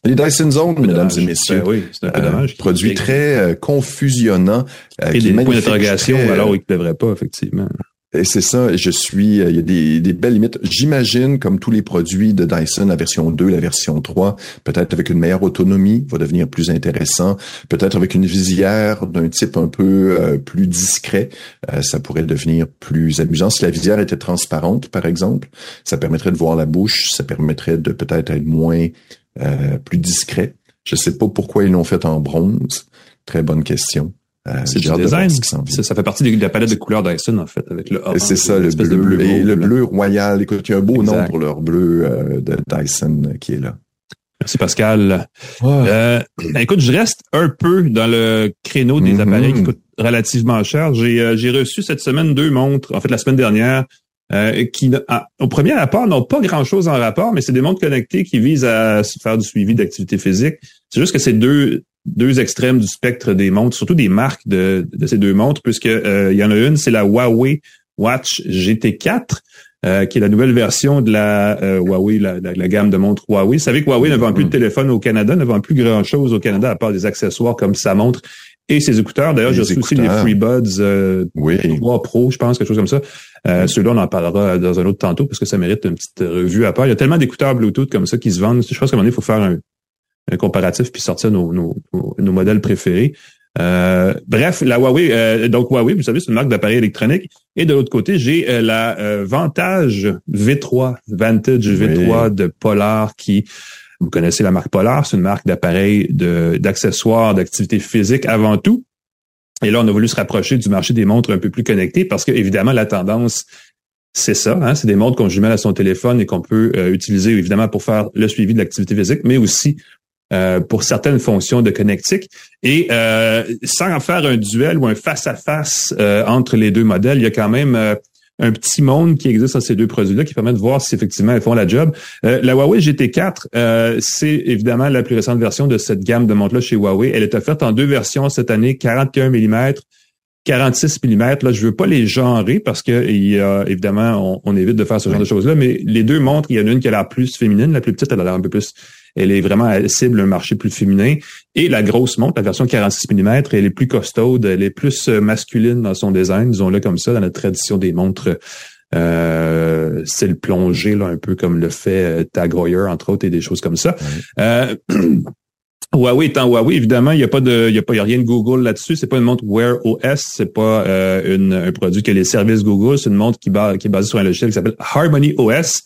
Les Dyson Zone, mesdames et messieurs, Ben oui, c'est un peu euh, dommage. produit très euh, confusionnant. euh, Et qui est des points d'interrogation très, alors euh, il ne devrait pas, effectivement. Et c'est ça, je suis, euh, il y a des, belles limites. J'imagine, comme tous les produits de Dyson, la version 2, la version 3, peut-être avec une meilleure autonomie, va devenir plus intéressant. Peut-être avec une visière d'un type un peu euh, plus discret, euh, ça pourrait devenir plus amusant. Si la visière était transparente, par exemple, ça permettrait de voir la bouche, ça permettrait de peut-être être moins, plus discret. Je sais pas pourquoi ils l'ont fait en bronze. Très bonne question. Euh, C'est du de design. ce qui s'en vient. Ça, ça fait partie de la palette de couleurs Dyson, en fait, avec le orange, C'est ça, le l'espèce bleu, de et le bleu royal. Écoute, il y a un beau nom pour leur bleu euh, de Dyson euh, qui est là. Merci Pascal. Euh, ben, écoute, je reste un peu dans le créneau des Mhm. appareils qui coûtent relativement cher. J'ai euh, j'ai reçu cette semaine deux montres, en fait la semaine dernière, euh, qui à- au premier apport n'ont pas grand-chose en rapport, mais c'est des montres connectées qui visent à faire du suivi d'activité physique. C'est juste que c'est deux deux extrêmes du spectre des montres, surtout des marques de, de ces deux montres, puisque euh, il y en a une, c'est la Huawei Watch GT4. euh, qui est la nouvelle version de la euh, Huawei, la, la- la gamme de montres Huawei. Vous savez que Huawei ne vend plus de téléphone au Canada, ne vend plus grand-chose au Canada à part des accessoires comme sa montre et ses écouteurs. D'ailleurs, j'ai reçu aussi les. FreeBuds euh, Oui. 3 Pro, je pense, quelque chose comme ça. Euh, Ceux-là, on en parlera dans un autre tantôt parce que ça mérite une petite revue à part. Il y a tellement d'écouteurs Bluetooth comme ça qui se vendent. Je pense qu'à un moment donné, il faut faire un comparatif puis sortir nos, nos, nos- modèles préférés. Euh, bref, la Huawei, euh, donc Huawei, vous savez, c'est une marque d'appareils électroniques. Et de l'autre côté, j'ai euh, la euh, Vantage V3, Vantage V3 de Polar qui, vous connaissez la marque Polar, c'est une marque d'appareils, de- d'accessoires, d'activités physiques avant tout. Et là, on a voulu se rapprocher du marché des montres un peu plus connectées parce que, évidemment, la tendance, c'est ça. Hein, c'est des montres qu'on jumelle à son téléphone et qu'on peut euh, utiliser, évidemment, pour faire le suivi de l'activité physique, mais aussi euh, pour certaines fonctions de connectique. Et euh, sans en faire un duel ou un face-à-face euh, entre les deux modèles, il y a quand même euh, un petit monde qui existe dans ces deux produits-là qui permet de voir si effectivement elles font la job. Euh, la Huawei GT4, euh, c'est évidemment la plus récente version de cette gamme de montres-là chez Huawei. Elle est offerte en deux versions cette année, 41 mm 46 mm, là, je veux pas les genrer parce que il y a, évidemment, on, on évite de faire ce genre de choses-là, mais les deux montres, il y en a une qui a l'air plus féminine, la plus petite, elle a l'air un peu plus Elle est vraiment elle cible un marché plus féminin. Et la grosse montre, la version 46 mm, elle est plus costaude, elle est plus euh, masculine dans son design, disons-le comme ça, dans la tradition des montres euh, c'est le plongé, là, un peu comme le fait euh, Tag Heuer, entre autres, et des choses comme ça. Euh, [CLEARS THROAT] Huawei étant Huawei, évidemment, il n'y a pas de, il y a pas, y a rien de Google là-dessus. C'est pas une montre Wear OS, c'est pas euh, une, un produit que les services Google. C'est une montre qui, qui est basée sur un logiciel qui s'appelle Harmony OS,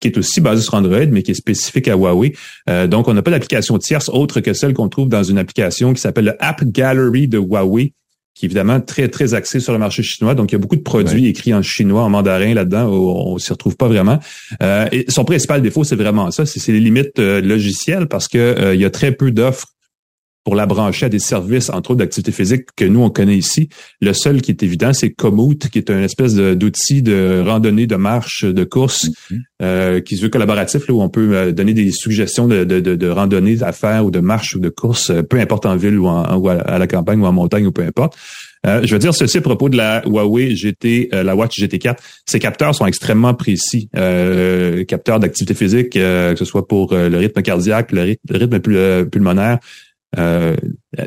qui est aussi basé sur Android, mais qui est spécifique à Huawei. Euh, donc, on n'a pas d'application tierce autre que celle qu'on trouve dans une application qui s'appelle le App Gallery de Huawei, qui est évidemment très, très axé sur le marché chinois. Donc, il y a beaucoup de produits écrits en chinois, en mandarin là-dedans, où on s'y retrouve pas vraiment. Euh, et son principal défaut, c'est vraiment ça, c'est les limites euh, logicielles parce que euh, il y a très peu d'offres pour la brancher à des services, entre autres d'activité physique, que nous, on connaît ici. Le seul qui est évident, c'est Komoot, qui est un espèce d'outil de, randonnée, de marche, de course, mm-hmm. euh, qui se veut collaboratif, là, où on peut euh, donner des suggestions de, de, de, randonnée, à faire ou de marche ou de course, euh, peu importe en ville ou, en, ou à la campagne ou en montagne ou peu importe. je veux dire ceci à propos de la Huawei GT, la Watch GT4. Ces capteurs sont extrêmement précis. capteurs d'activité physique, que ce soit pour le rythme cardiaque, le rythme, le rythme pulmonaire, euh,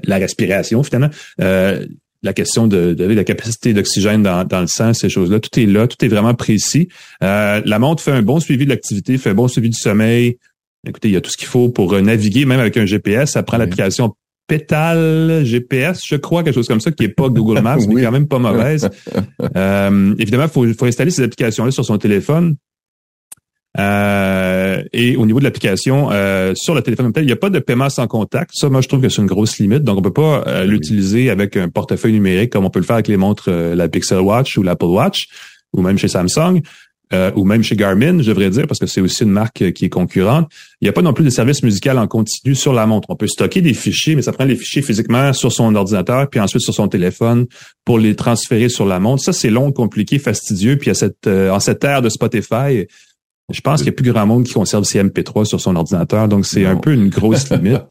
la respiration finalement. Euh, la question de, de, la capacité d'oxygène dans, dans, le sang, ces choses-là, tout est là, tout est vraiment précis. Euh, la montre fait un bon suivi de l'activité, fait un bon suivi du sommeil. Écoutez, il y a tout ce qu'il faut pour naviguer, même avec un GPS. Ça prend l'application Pétale GPS, je crois, quelque chose comme ça, qui est pas Google Maps, [LAUGHS] mais quand même pas mauvaise. [LAUGHS] euh, évidemment, il faut, faut, installer ces applications-là sur son téléphone. Euh, et au niveau de l'application euh, sur le téléphone il n'y a pas de paiement sans contact. Ça, moi, je trouve que c'est une grosse limite. Donc, on peut pas euh, l'utiliser avec un portefeuille numérique comme on peut le faire avec les montres, la Pixel Watch ou l'Apple Watch, ou même chez Samsung. ou même chez Garmin, je devrais dire, parce que c'est aussi une marque qui est concurrente. Il n'y a pas non plus de service musical en continu sur la montre. On peut stocker des fichiers, mais ça prend les fichiers physiquement sur son ordinateur, puis ensuite sur son téléphone pour les transférer sur la montre. Ça, c'est long, compliqué, fastidieux. Puis à cette, en cette ère de Spotify, je pense qu'il y a plus grand monde qui conserve ses MP3 sur son ordinateur, donc c'est un peu une grosse [LAUGHS] limite.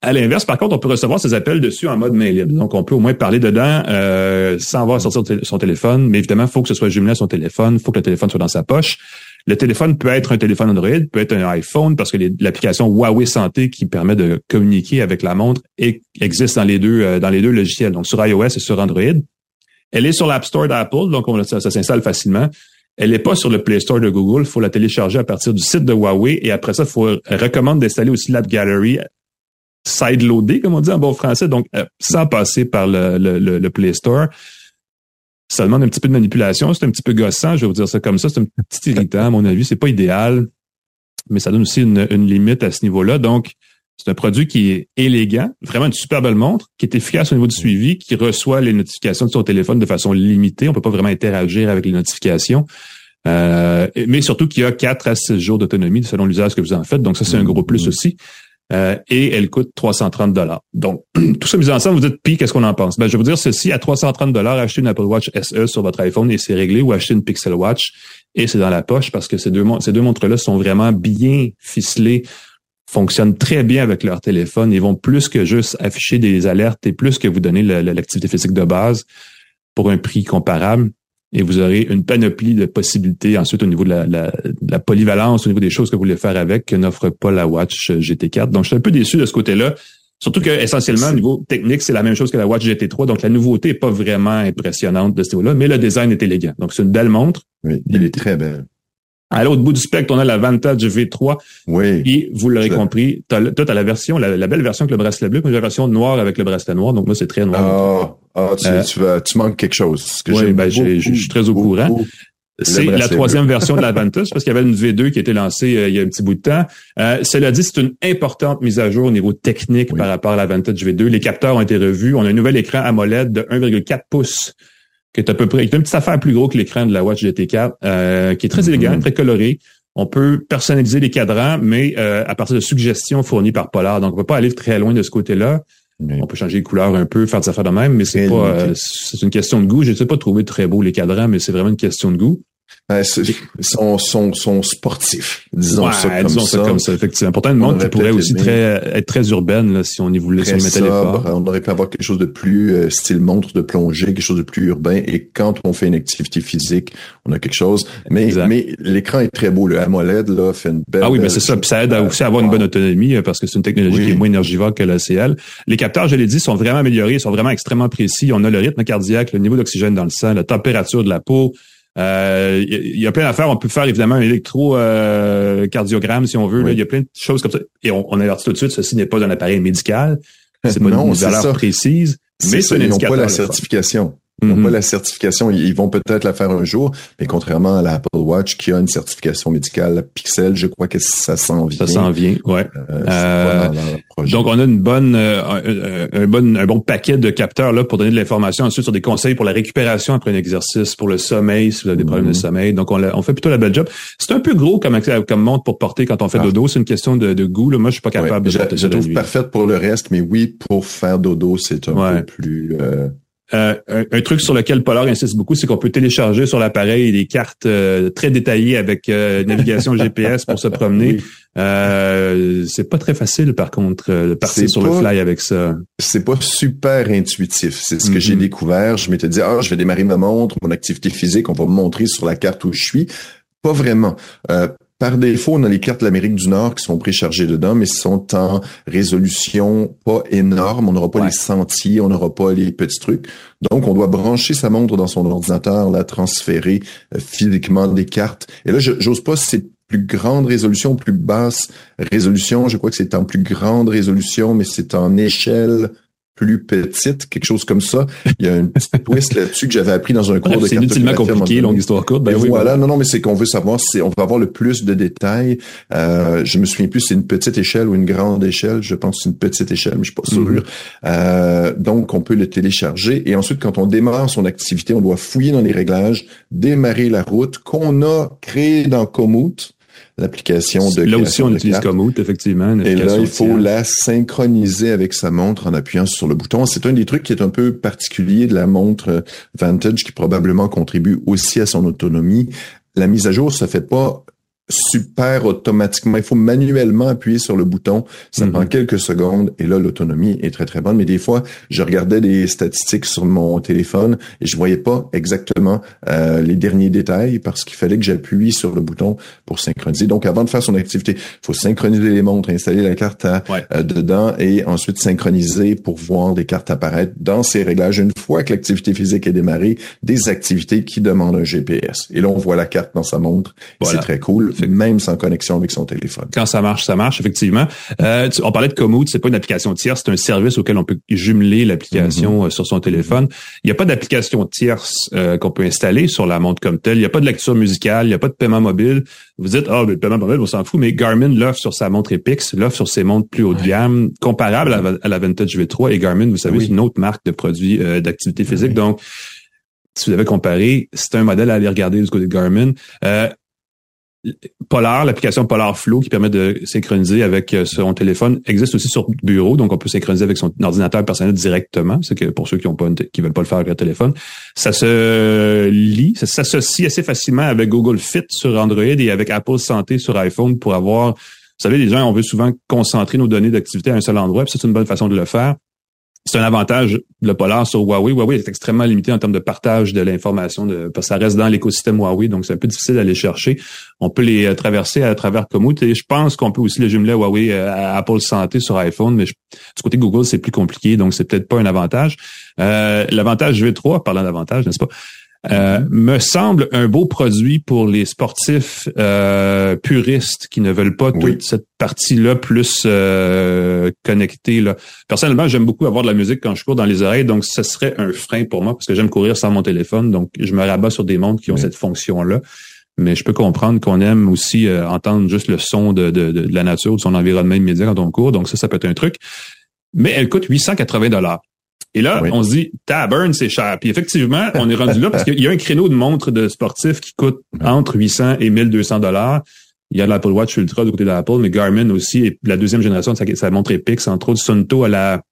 À l'inverse, par contre, on peut recevoir ces appels dessus en mode main libre. Donc, on peut au moins parler dedans euh, sans avoir à sortir son téléphone. Mais évidemment, il faut que ce soit jumelé à son téléphone, il faut que le téléphone soit dans sa poche. Le téléphone peut être un téléphone Android, peut être un iPhone, parce que l'application Huawei Santé qui permet de communiquer avec la montre existe dans les deux euh, dans les deux logiciels, donc sur iOS et sur Android. Elle est sur l'App Store d'Apple, donc ça s'installe facilement. Elle n'est pas sur le Play Store de Google. Il faut la télécharger à partir du site de Huawei. Et après ça, il faut recommande d'installer aussi l'App Gallery side-loadé, comme on dit en bon français, donc euh, sans passer par le, le, Play Store. Ça demande un petit peu de manipulation. C'est un petit peu gossant, je vais vous dire ça comme ça. C'est un petit irritant, à mon avis. C'est pas idéal, mais ça donne aussi une, une limite à ce niveau-là. Donc, c'est un produit qui est élégant, vraiment une super belle montre, qui est efficace au niveau du suivi, qui reçoit les notifications de son téléphone de façon limitée. On peut pas vraiment interagir avec les notifications. Euh, mais surtout qu'il y a 4 à 6 jours d'autonomie selon l'usage que vous en faites. Donc ça, c'est un gros plus aussi. Euh, et elle coûte 330 dollars. Donc, [CLEARS THROAT] tout ça mis ensemble, vous dites, puis qu'est-ce qu'on en pense? Ben, je vais vous dire ceci, à 330 dollars, achetez une Apple Watch SE sur votre iPhone et c'est réglé, ou achetez une Pixel Watch et c'est dans la poche parce que ces deux, ces deux montres-là sont vraiment bien ficelées fonctionnent très bien avec leur téléphone. Ils vont plus que juste afficher des alertes et plus que vous donner l'activité physique de base pour un prix comparable. Et vous aurez une panoplie de possibilités ensuite au niveau de la, polyvalence, au niveau des choses que vous voulez faire avec, que n'offre pas la Watch GT4. Donc, je suis un peu déçu de ce côté-là. Surtout que essentiellement, au niveau technique, c'est la même chose que la Watch GT3. Donc, la nouveauté est pas vraiment impressionnante de ce niveau-là, mais le design est élégant. Donc, c'est une belle montre. Oui, elle est très belle. À l'autre bout du spectre, on a la Vantage V3. Oui. Et vous l'aurez compris, toi, tu as la version, la, belle version avec le bracelet bleu, mais la version noire avec le bracelet noir. Donc moi, c'est très noir. Ah, ah tu, euh, tu, vas, tu, manques quelque chose. Que oui, ben, je suis très au courant. C'est la troisième version de la Vantage parce qu'il y avait une V2 qui a été lancée euh, il y a un petit bout de temps. Euh, cela dit, c'est une importante mise à jour au niveau technique par rapport à la Vantage V2. Les capteurs ont été revus. On a un nouvel écran AMOLED de 1,4 pouces qui est à peu près, qui est une petite affaire plus gros que l'écran de la Watch GT4, euh, qui est très élégant, mm-hmm. très coloré. On peut personnaliser les cadrans, mais euh, à partir de suggestions fournies par Polar. Donc, on peut pas aller très loin de ce côté-là. On peut changer les couleurs un peu, faire des affaires de même, mais c'est pas, euh, c'est une question de goût. Je ne sais pas trouver très beau les cadrans, mais c'est vraiment une question de goût. Ben, sont, sont, sont sportifs, disons ça comme disons ça. comme ça, effectivement. Pourtant, une montre qui pourrait aussi très, être très urbaine, là, si on y voulait se mettre l'effort. On aurait pu avoir quelque chose de plus euh, style montre de plongée, quelque chose de plus urbain. Et quand on fait une activité physique, on a quelque chose. Mais, mais l'écran est très beau. Le AMOLED, là, fait une belle... Ah oui, mais c'est ça. Puis ça aide aussi à avoir une bonne autonomie euh, parce que c'est une technologie qui est moins énergivore que la CL. Les capteurs, je l'ai dit, sont vraiment améliorés, ils sont vraiment extrêmement précis. On a le rythme cardiaque, le niveau d'oxygène dans le sang, la température de la peau, il euh, y, a plein d'affaires. On peut faire évidemment un électrocardiogramme si on veut. Il y a plein de choses comme ça. Et on, on avertit tout de suite, ceci n'est pas un appareil médical. C'est pas [LAUGHS] une valeur précise. Mais c'est un indicateur. pas la certification. Ils n'ont pas mhm. la certification. Ils vont peut-être la faire un jour, mais contrairement à l'Apple Watch qui a une certification médicale Pixel, je crois que ça s'en vient. Ça s'en vient, ouais. Euh, euh, donc on a une bonne, euh, un, bon, un bon paquet de capteurs là pour donner de l'information ensuite sur des conseils pour la récupération après un exercice, pour le sommeil si vous avez des problèmes de mhm. sommeil. Donc on, on fait plutôt la belle job. C'est un peu gros comme comme montre pour porter quand on fait ah. dodo. C'est une question de, de goût. Là. Moi je suis pas capable de. Je, je trouve parfaite pour le reste, mais oui pour faire dodo c'est un peu plus. Euh, un, truc sur lequel Polar insiste beaucoup, c'est qu'on peut télécharger sur l'appareil des cartes euh, très détaillées avec euh, navigation [LAUGHS] GPS pour se promener. c'est pas très facile, par contre, de partir sur le fly avec ça. C'est pas super intuitif. C'est ce que j'ai mm-hmm. découvert. Je m'étais dit, ah, je vais démarrer ma montre, mon activité physique, on va me montrer sur la carte où je suis. Pas vraiment. Par défaut, on a les cartes de l'Amérique du Nord qui sont préchargées dedans, mais sont en résolution pas énorme. On n'aura pas les sentiers, on n'aura pas les petits trucs. Donc, on doit brancher sa montre dans son ordinateur, la transférer euh, physiquement des cartes. Et là, j'ose pas c'est plus grande résolution, plus basse résolution. Je crois que c'est en plus grande résolution, mais c'est en échelle plus petite, quelque chose comme ça. Il y a une petite twist là-dessus que j'avais appris dans un cours de C'est inutilement compliqué, longue histoire courte. Ben, oui, voilà, non, non, mais c'est qu'on veut savoir si on veut avoir le plus de détails. Euh, je me souviens plus si c'est une petite échelle ou une grande échelle. Je pense que c'est une petite échelle, mais je suis pas sûr. Mhm. euh, donc, on peut le télécharger et ensuite, quand on démarre son activité, on doit fouiller dans les réglages, démarrer la route qu'on a créée dans Komoot l'application de Là aussi, on utilise Komoot, effectivement. Et là, il faut la synchroniser avec sa montre en appuyant sur le bouton. C'est un des trucs qui est un peu particulier de la montre Vantage qui probablement contribue aussi à son autonomie. La mise à jour se fait pas super automatiquement. Il faut manuellement appuyer sur le bouton. Ça mhm. prend quelques secondes et là, l'autonomie est très, très bonne. Mais des fois, je regardais des statistiques sur mon téléphone et je voyais pas exactement euh, les derniers détails parce qu'il fallait que j'appuie sur le bouton pour synchroniser. Donc, avant de faire son activité, il faut synchroniser les montres, installer la carte à, euh, dedans et ensuite synchroniser pour voir des cartes apparaître dans ces réglages. Une fois que l'activité physique est démarrée, des activités qui demandent un GPS. Et là, on voit la carte dans sa montre. C'est très cool même sans connexion avec son téléphone. Quand ça marche, ça marche, effectivement. Euh, on parlait de Komoot, c'est pas une application tierce, c'est un service auquel on peut jumeler l'application mm-hmm. euh, sur son téléphone. Il n'y a pas d'application tierce euh, qu'on peut installer sur la montre comme telle. Il n'y a pas de lecture musicale, il n'y a pas de paiement mobile. Vous dites, ah, oh, le paiement mobile, on s'en fout, mais Garmin l'offre sur sa montre Epix, l'offre sur ses montres plus haut de gamme, comparable à, la Vintage V3. Et Garmin, vous savez, c'est une autre marque de produits d'activité physique. Donc, si vous avez comparé, c'est un modèle à aller regarder du côté de Garmin. Euh, Polar, l'application Polar Flow qui permet de synchroniser avec euh, son téléphone existe aussi sur bureau, donc on peut synchroniser avec son ordinateur personnel directement. C'est que pour ceux qui ont pas qui veulent pas le faire avec le téléphone, ça se lie, ça s'associe assez facilement avec Google Fit sur Android et avec Apple Santé sur iPhone pour avoir. Vous savez, les gens on veut souvent concentrer nos données d'activité à un seul endroit, puis c'est une bonne façon de le faire c'est un avantage le Polar sur Huawei. Huawei est extrêmement limité en termes de partage de l'information parce que ça reste dans l'écosystème Huawei, donc c'est un peu difficile d'aller chercher. On peut les euh, traverser à travers Komoot et je pense qu'on peut aussi les jumeler Huawei euh, à Apple Santé sur iPhone, mais du côté Google, c'est plus compliqué, donc c'est peut-être pas un avantage. Euh, l'avantage V3, parlant d'avantage, n'est-ce pas? Euh, me semble un beau produit pour les sportifs euh, puristes qui ne veulent pas toute cette partie-là plus euh, connectée. Là. Personnellement, j'aime beaucoup avoir de la musique quand je cours dans les oreilles, donc ce serait un frein pour moi parce que j'aime courir sans mon téléphone, donc je me rabats sur des montres qui ont cette fonction-là. Mais je peux comprendre qu'on aime aussi entendre juste le son de, de, de, la nature, de son environnement immédiat quand on court, donc ça, ça peut être un truc. Mais elle coûte 880 dollars. Et là, on se dit, Tabern, c'est cher. Puis effectivement, on est rendu là parce qu'il y a un créneau de montre de sportif qui coûte entre 800 et 1200 dollars. Il y a l'Apple Watch Ultra du côté de l'Apple, mais Garmin aussi, et la deuxième génération de sa, montre Epix, entre autres, Sunto à la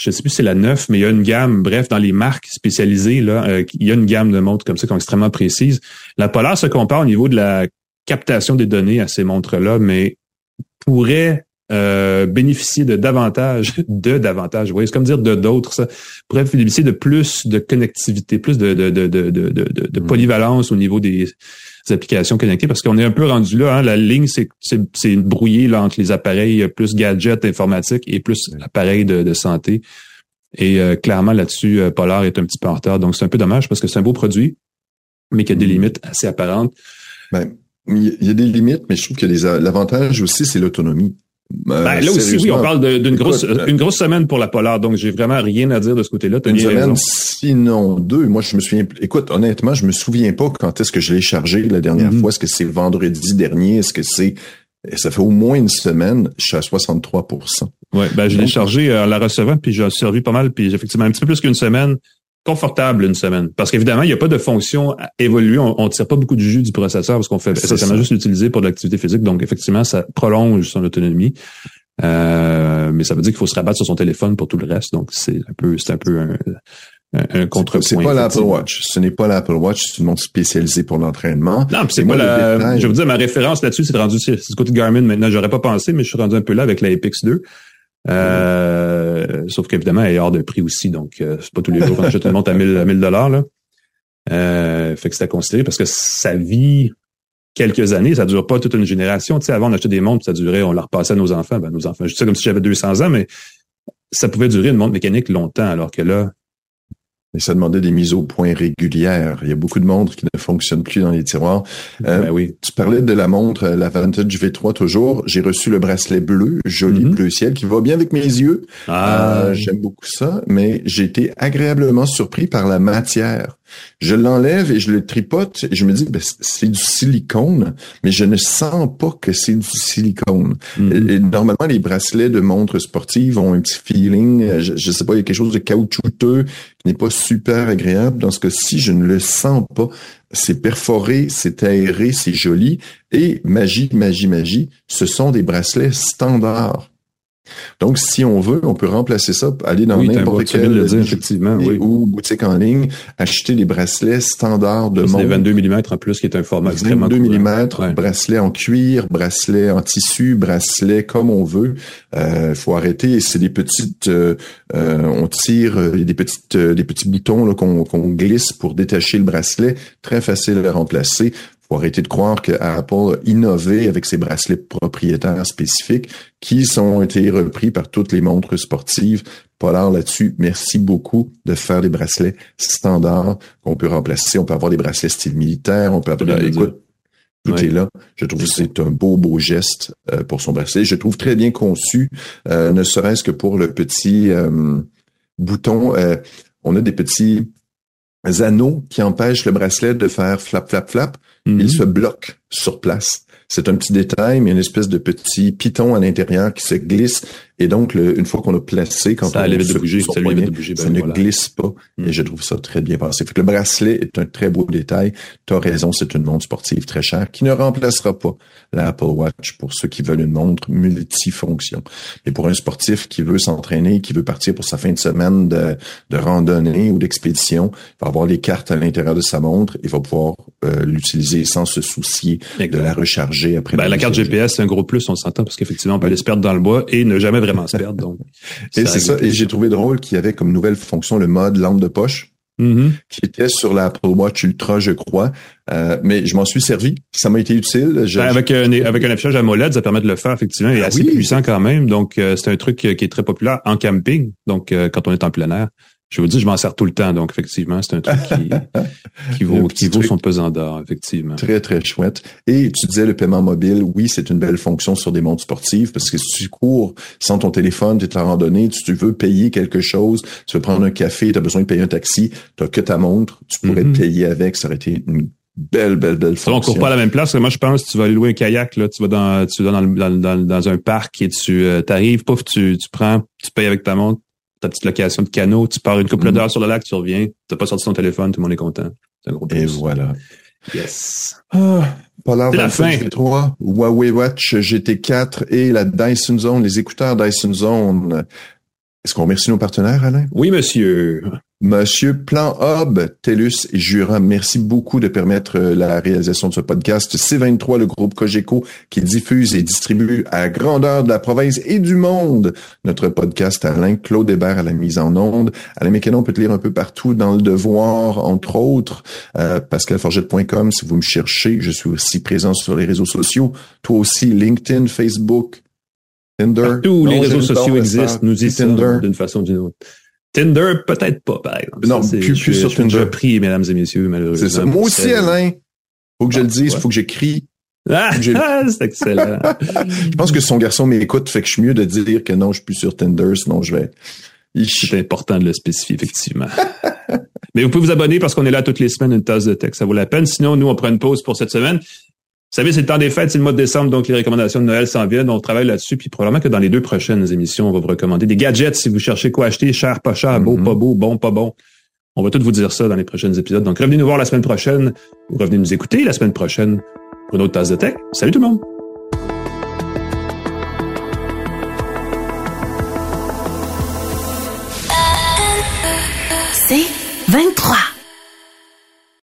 je sais plus si c'est la 9, mais il y a une gamme, bref, dans les marques spécialisées, là, euh, il y a une gamme de montres comme ça qui sont extrêmement précises. La Polar se compare au niveau de la captation des données à ces montres-là, mais pourrait euh, bénéficier de davantage, [LAUGHS] de davantage, vous voyez, c'est comme dire de d'autres, ça pourrait bénéficier de plus de connectivité, plus de, de, de, de, de, de mm. polyvalence au niveau des, applications connectées, parce qu'on est un peu rendu là, hein, la ligne, c'est, c'est, brouillé là, entre les appareils plus gadgets informatiques et plus appareils de, de santé. Et euh, clairement, là-dessus, euh, Polar est un petit peu en retard. Donc, c'est un peu dommage parce que c'est un beau produit, mais qui a des mm. limites assez apparentes. Ben, il y a des limites, mais je trouve que l'avantage aussi, c'est l'autonomie. Euh, ben, là aussi, oui, on parle d'une grosse, euh, une grosse semaine pour la Polar, donc j'ai vraiment rien à dire de ce côté-là. Une semaine, sinon deux. Moi, je me souviens. Écoute, honnêtement, je me souviens pas quand est-ce que je l'ai chargé la dernière mhm. fois. Est-ce que c'est vendredi dernier? Est-ce que c'est ça fait au moins une semaine, je suis à 63% Ouais, ben je l'ai chargé euh, en la recevant, puis j'ai servi pas mal, puis effectivement un petit peu plus qu'une semaine confortable une semaine. Parce qu'évidemment, il n'y a pas de fonction à évoluer. On ne tire pas beaucoup du jus du processeur parce qu'on fait essentiellement juste l'utiliser pour de l'activité physique. Donc, effectivement, ça prolonge son autonomie. Euh, mais ça veut dire qu'il faut se rabattre sur son téléphone pour tout le reste. Donc, c'est un peu, c'est un peu un, un, contrepoint. C'est pas l'Apple Watch. Ce n'est pas l'Apple Watch. C'est une montre spécialisée pour l'entraînement. Non, c'est pas la, je veux dire, ma référence là-dessus, c'est rendu, c'est du côté Garmin maintenant. J'aurais pas pensé, mais je suis rendu un peu là avec la Epix 2. Euh, sauf qu'évidemment, elle est hors de prix aussi, donc euh, c'est pas tous les jours qu'on achète une montre à 1000 à 1000 dollars là. Euh, fait que c'est à considérer parce que ça vit quelques années, ça dure pas toute une génération. Tu sais, avant on achetait des montres, ça durait, on la repassait à nos enfants, ben nos enfants. Je dis ça comme si j'avais 200 ans, mais ça pouvait durer une montre mécanique longtemps, alors que là, et ça demandait des mises au point régulières. Il y a beaucoup de montres qui ne fonctionnent plus dans les tiroirs. Euh, ben oui. Tu parlais de la montre, la Vantage V3 toujours. J'ai reçu le bracelet bleu, joli mm-hmm. bleu ciel, qui va bien avec mes yeux. Ah. Euh, j'aime beaucoup ça, mais j'ai été agréablement surpris par la matière. Je l'enlève et je le tripote et je me dis, ben, c'est du silicone, mais je ne sens pas que c'est du silicone. Mm-hmm. normalement, les bracelets de montres sportives ont un petit feeling, euh, je, je sais pas, il y a quelque chose de caoutchouteux qui n'est pas super agréable. Dans ce cas-ci, je ne le sens pas. C'est perforé, c'est aéré, c'est joli. Et magie, magie, magie, ce sont des bracelets standards. Donc, si on veut, on peut remplacer ça, aller dans n'importe quelle effectivement, ou boutique en ligne, acheter des bracelets standards de montre. des 22 mm en plus, qui est un format extrêmement 22 mm, bracelet en cuir, bracelet en tissu, bracelet comme on veut. Il euh, faut arrêter. C'est des petites, euh, euh, on tire, des petites, des petits boutons qu'on glisse pour détacher le bracelet. Très facile à remplacer faut arrêter de croire que Apple a innové avec ses bracelets propriétaires spécifiques qui sont été repris par toutes les montres sportives. Polar là-dessus, merci beaucoup de faire des bracelets standards qu'on peut remplacer. On peut avoir des bracelets style militaire, on peut avoir, écoute, tout est là. Je trouve que c'est un beau, beau geste euh, pour son bracelet. Je trouve très bien conçu, euh, ne serait-ce que pour le petit euh, bouton. on a des petits anneaux qui empêchent le bracelet de faire flap, flap, flap. Il mhm. se bloque sur place. C'est un petit détail, mais une espèce de petit piton à l'intérieur qui se glisse et donc, une fois qu'on a placé, quand ça on de bouger, ça, bouger, ça ben ne glisse pas. Et mm. je trouve ça très bien pensé. Fait que le bracelet est un très beau détail. Tu as raison, c'est une montre sportive très chère qui ne remplacera pas l'Apple Watch pour ceux qui veulent une montre multifonction. Et pour un sportif qui veut s'entraîner, qui veut partir pour sa fin de semaine de, de randonnée ou d'expédition, il va avoir les cartes à l'intérieur de sa montre. Il va pouvoir euh, l'utiliser sans se soucier de la recharger après. Ben, la carte GPS, c'est un gros plus, on s'entend, parce qu'effectivement, on peut aller se perdre dans le bois et ne jamais vraiment se perdre. Donc, [LAUGHS] et c'est ça. Et j'ai trouvé drôle qu'il y avait comme nouvelle fonction le mode lampe de poche. Mm-hmm. qui était sur l'Apple Watch Ultra, je crois. Euh, mais je m'en suis servi. Ça m'a été utile. Ben, avec, un, avec un affichage AMOLED, ça permet de le faire, effectivement. Il est ah assez puissant quand même. Donc, euh, c'est un truc qui est très populaire en camping. Donc, euh, quand on est en plein air je vous dis, je m'en sers tout le temps, donc effectivement, c'est un truc qui, [LAUGHS] qui vaut, qui vaut son pesant d'or, effectivement. Très, très chouette. Et tu disais le paiement mobile, oui, c'est une belle fonction sur des montres sportives, parce que si tu cours sans ton téléphone, tu es en randonnée, tu veux payer quelque chose, tu veux prendre un café, tu as besoin de payer un taxi, tu que ta montre, tu pourrais te mm-hmm. payer avec, ça aurait été une belle, belle, belle fonction. On court pas à la même place. Moi, je pense tu vas aller louer un kayak, là, tu vas dans, tu vas dans, dans, dans, un parc et tu euh, arrives, pouf, tu, tu prends, tu payes avec ta montre, ta petite location de canot, tu pars une couple mm. d'heures sur le lac, tu reviens, t'as pas sorti ton téléphone, tout le monde est content. Un gros Et voilà. Yes. Ah, Polar la fin. 3, Huawei Watch GT4 et la Dyson Zone, les écouteurs Dyson Zone. Est-ce qu'on remercie nos partenaires, Alain? Oui, monsieur. Monsieur Plan Hub, TELUS et Jura, merci beaucoup de permettre euh, la réalisation de ce podcast. C23, le groupe Cogeco, qui diffuse et distribue à grandeur de la province et du monde notre podcast Alain Claude Hébert à la mise en onde. Alain Mécanon, on peut te lire un peu partout dans le devoir, entre autres. Euh, PascalForgette.com, si vous me cherchez. Je suis aussi présent sur les réseaux sociaux. Toi aussi, LinkedIn, Facebook, Tinder? Tous les réseaux sociaux existent, nous y sommes d'une façon ou d'une autre. Tinder, peut-être pas, par exemple. Non, plus, plus je, sur je, Tinder. Je prie, mesdames et messieurs, malheureusement. C'est ça. Moi aussi, Alain. Faut que je le dise, faut que j'écris. Ah, [LAUGHS] c'est excellent. [LAUGHS] je pense que son garçon m'écoute, fait que je suis mieux de dire que non, je suis plus sur Tinder, sinon je vais. C'est important de le spécifier, effectivement. [LAUGHS] Mais vous pouvez vous abonner parce qu'on est là toutes les semaines, une tasse de texte, ça vaut la peine. Sinon, nous, on prend une pause pour cette semaine. Vous savez, c'est le temps des fêtes, c'est le mois de décembre, donc les recommandations de Noël s'en viennent. On travaille là-dessus, puis probablement que dans les deux prochaines émissions, on va vous recommander des gadgets si vous cherchez quoi acheter, cher, pas cher, beau, pas beau, bon, pas bon. On va tout vous dire ça dans les prochains épisodes. Donc revenez nous voir la semaine prochaine, ou revenez nous écouter la semaine prochaine pour une autre tasse de tech. Salut tout le monde!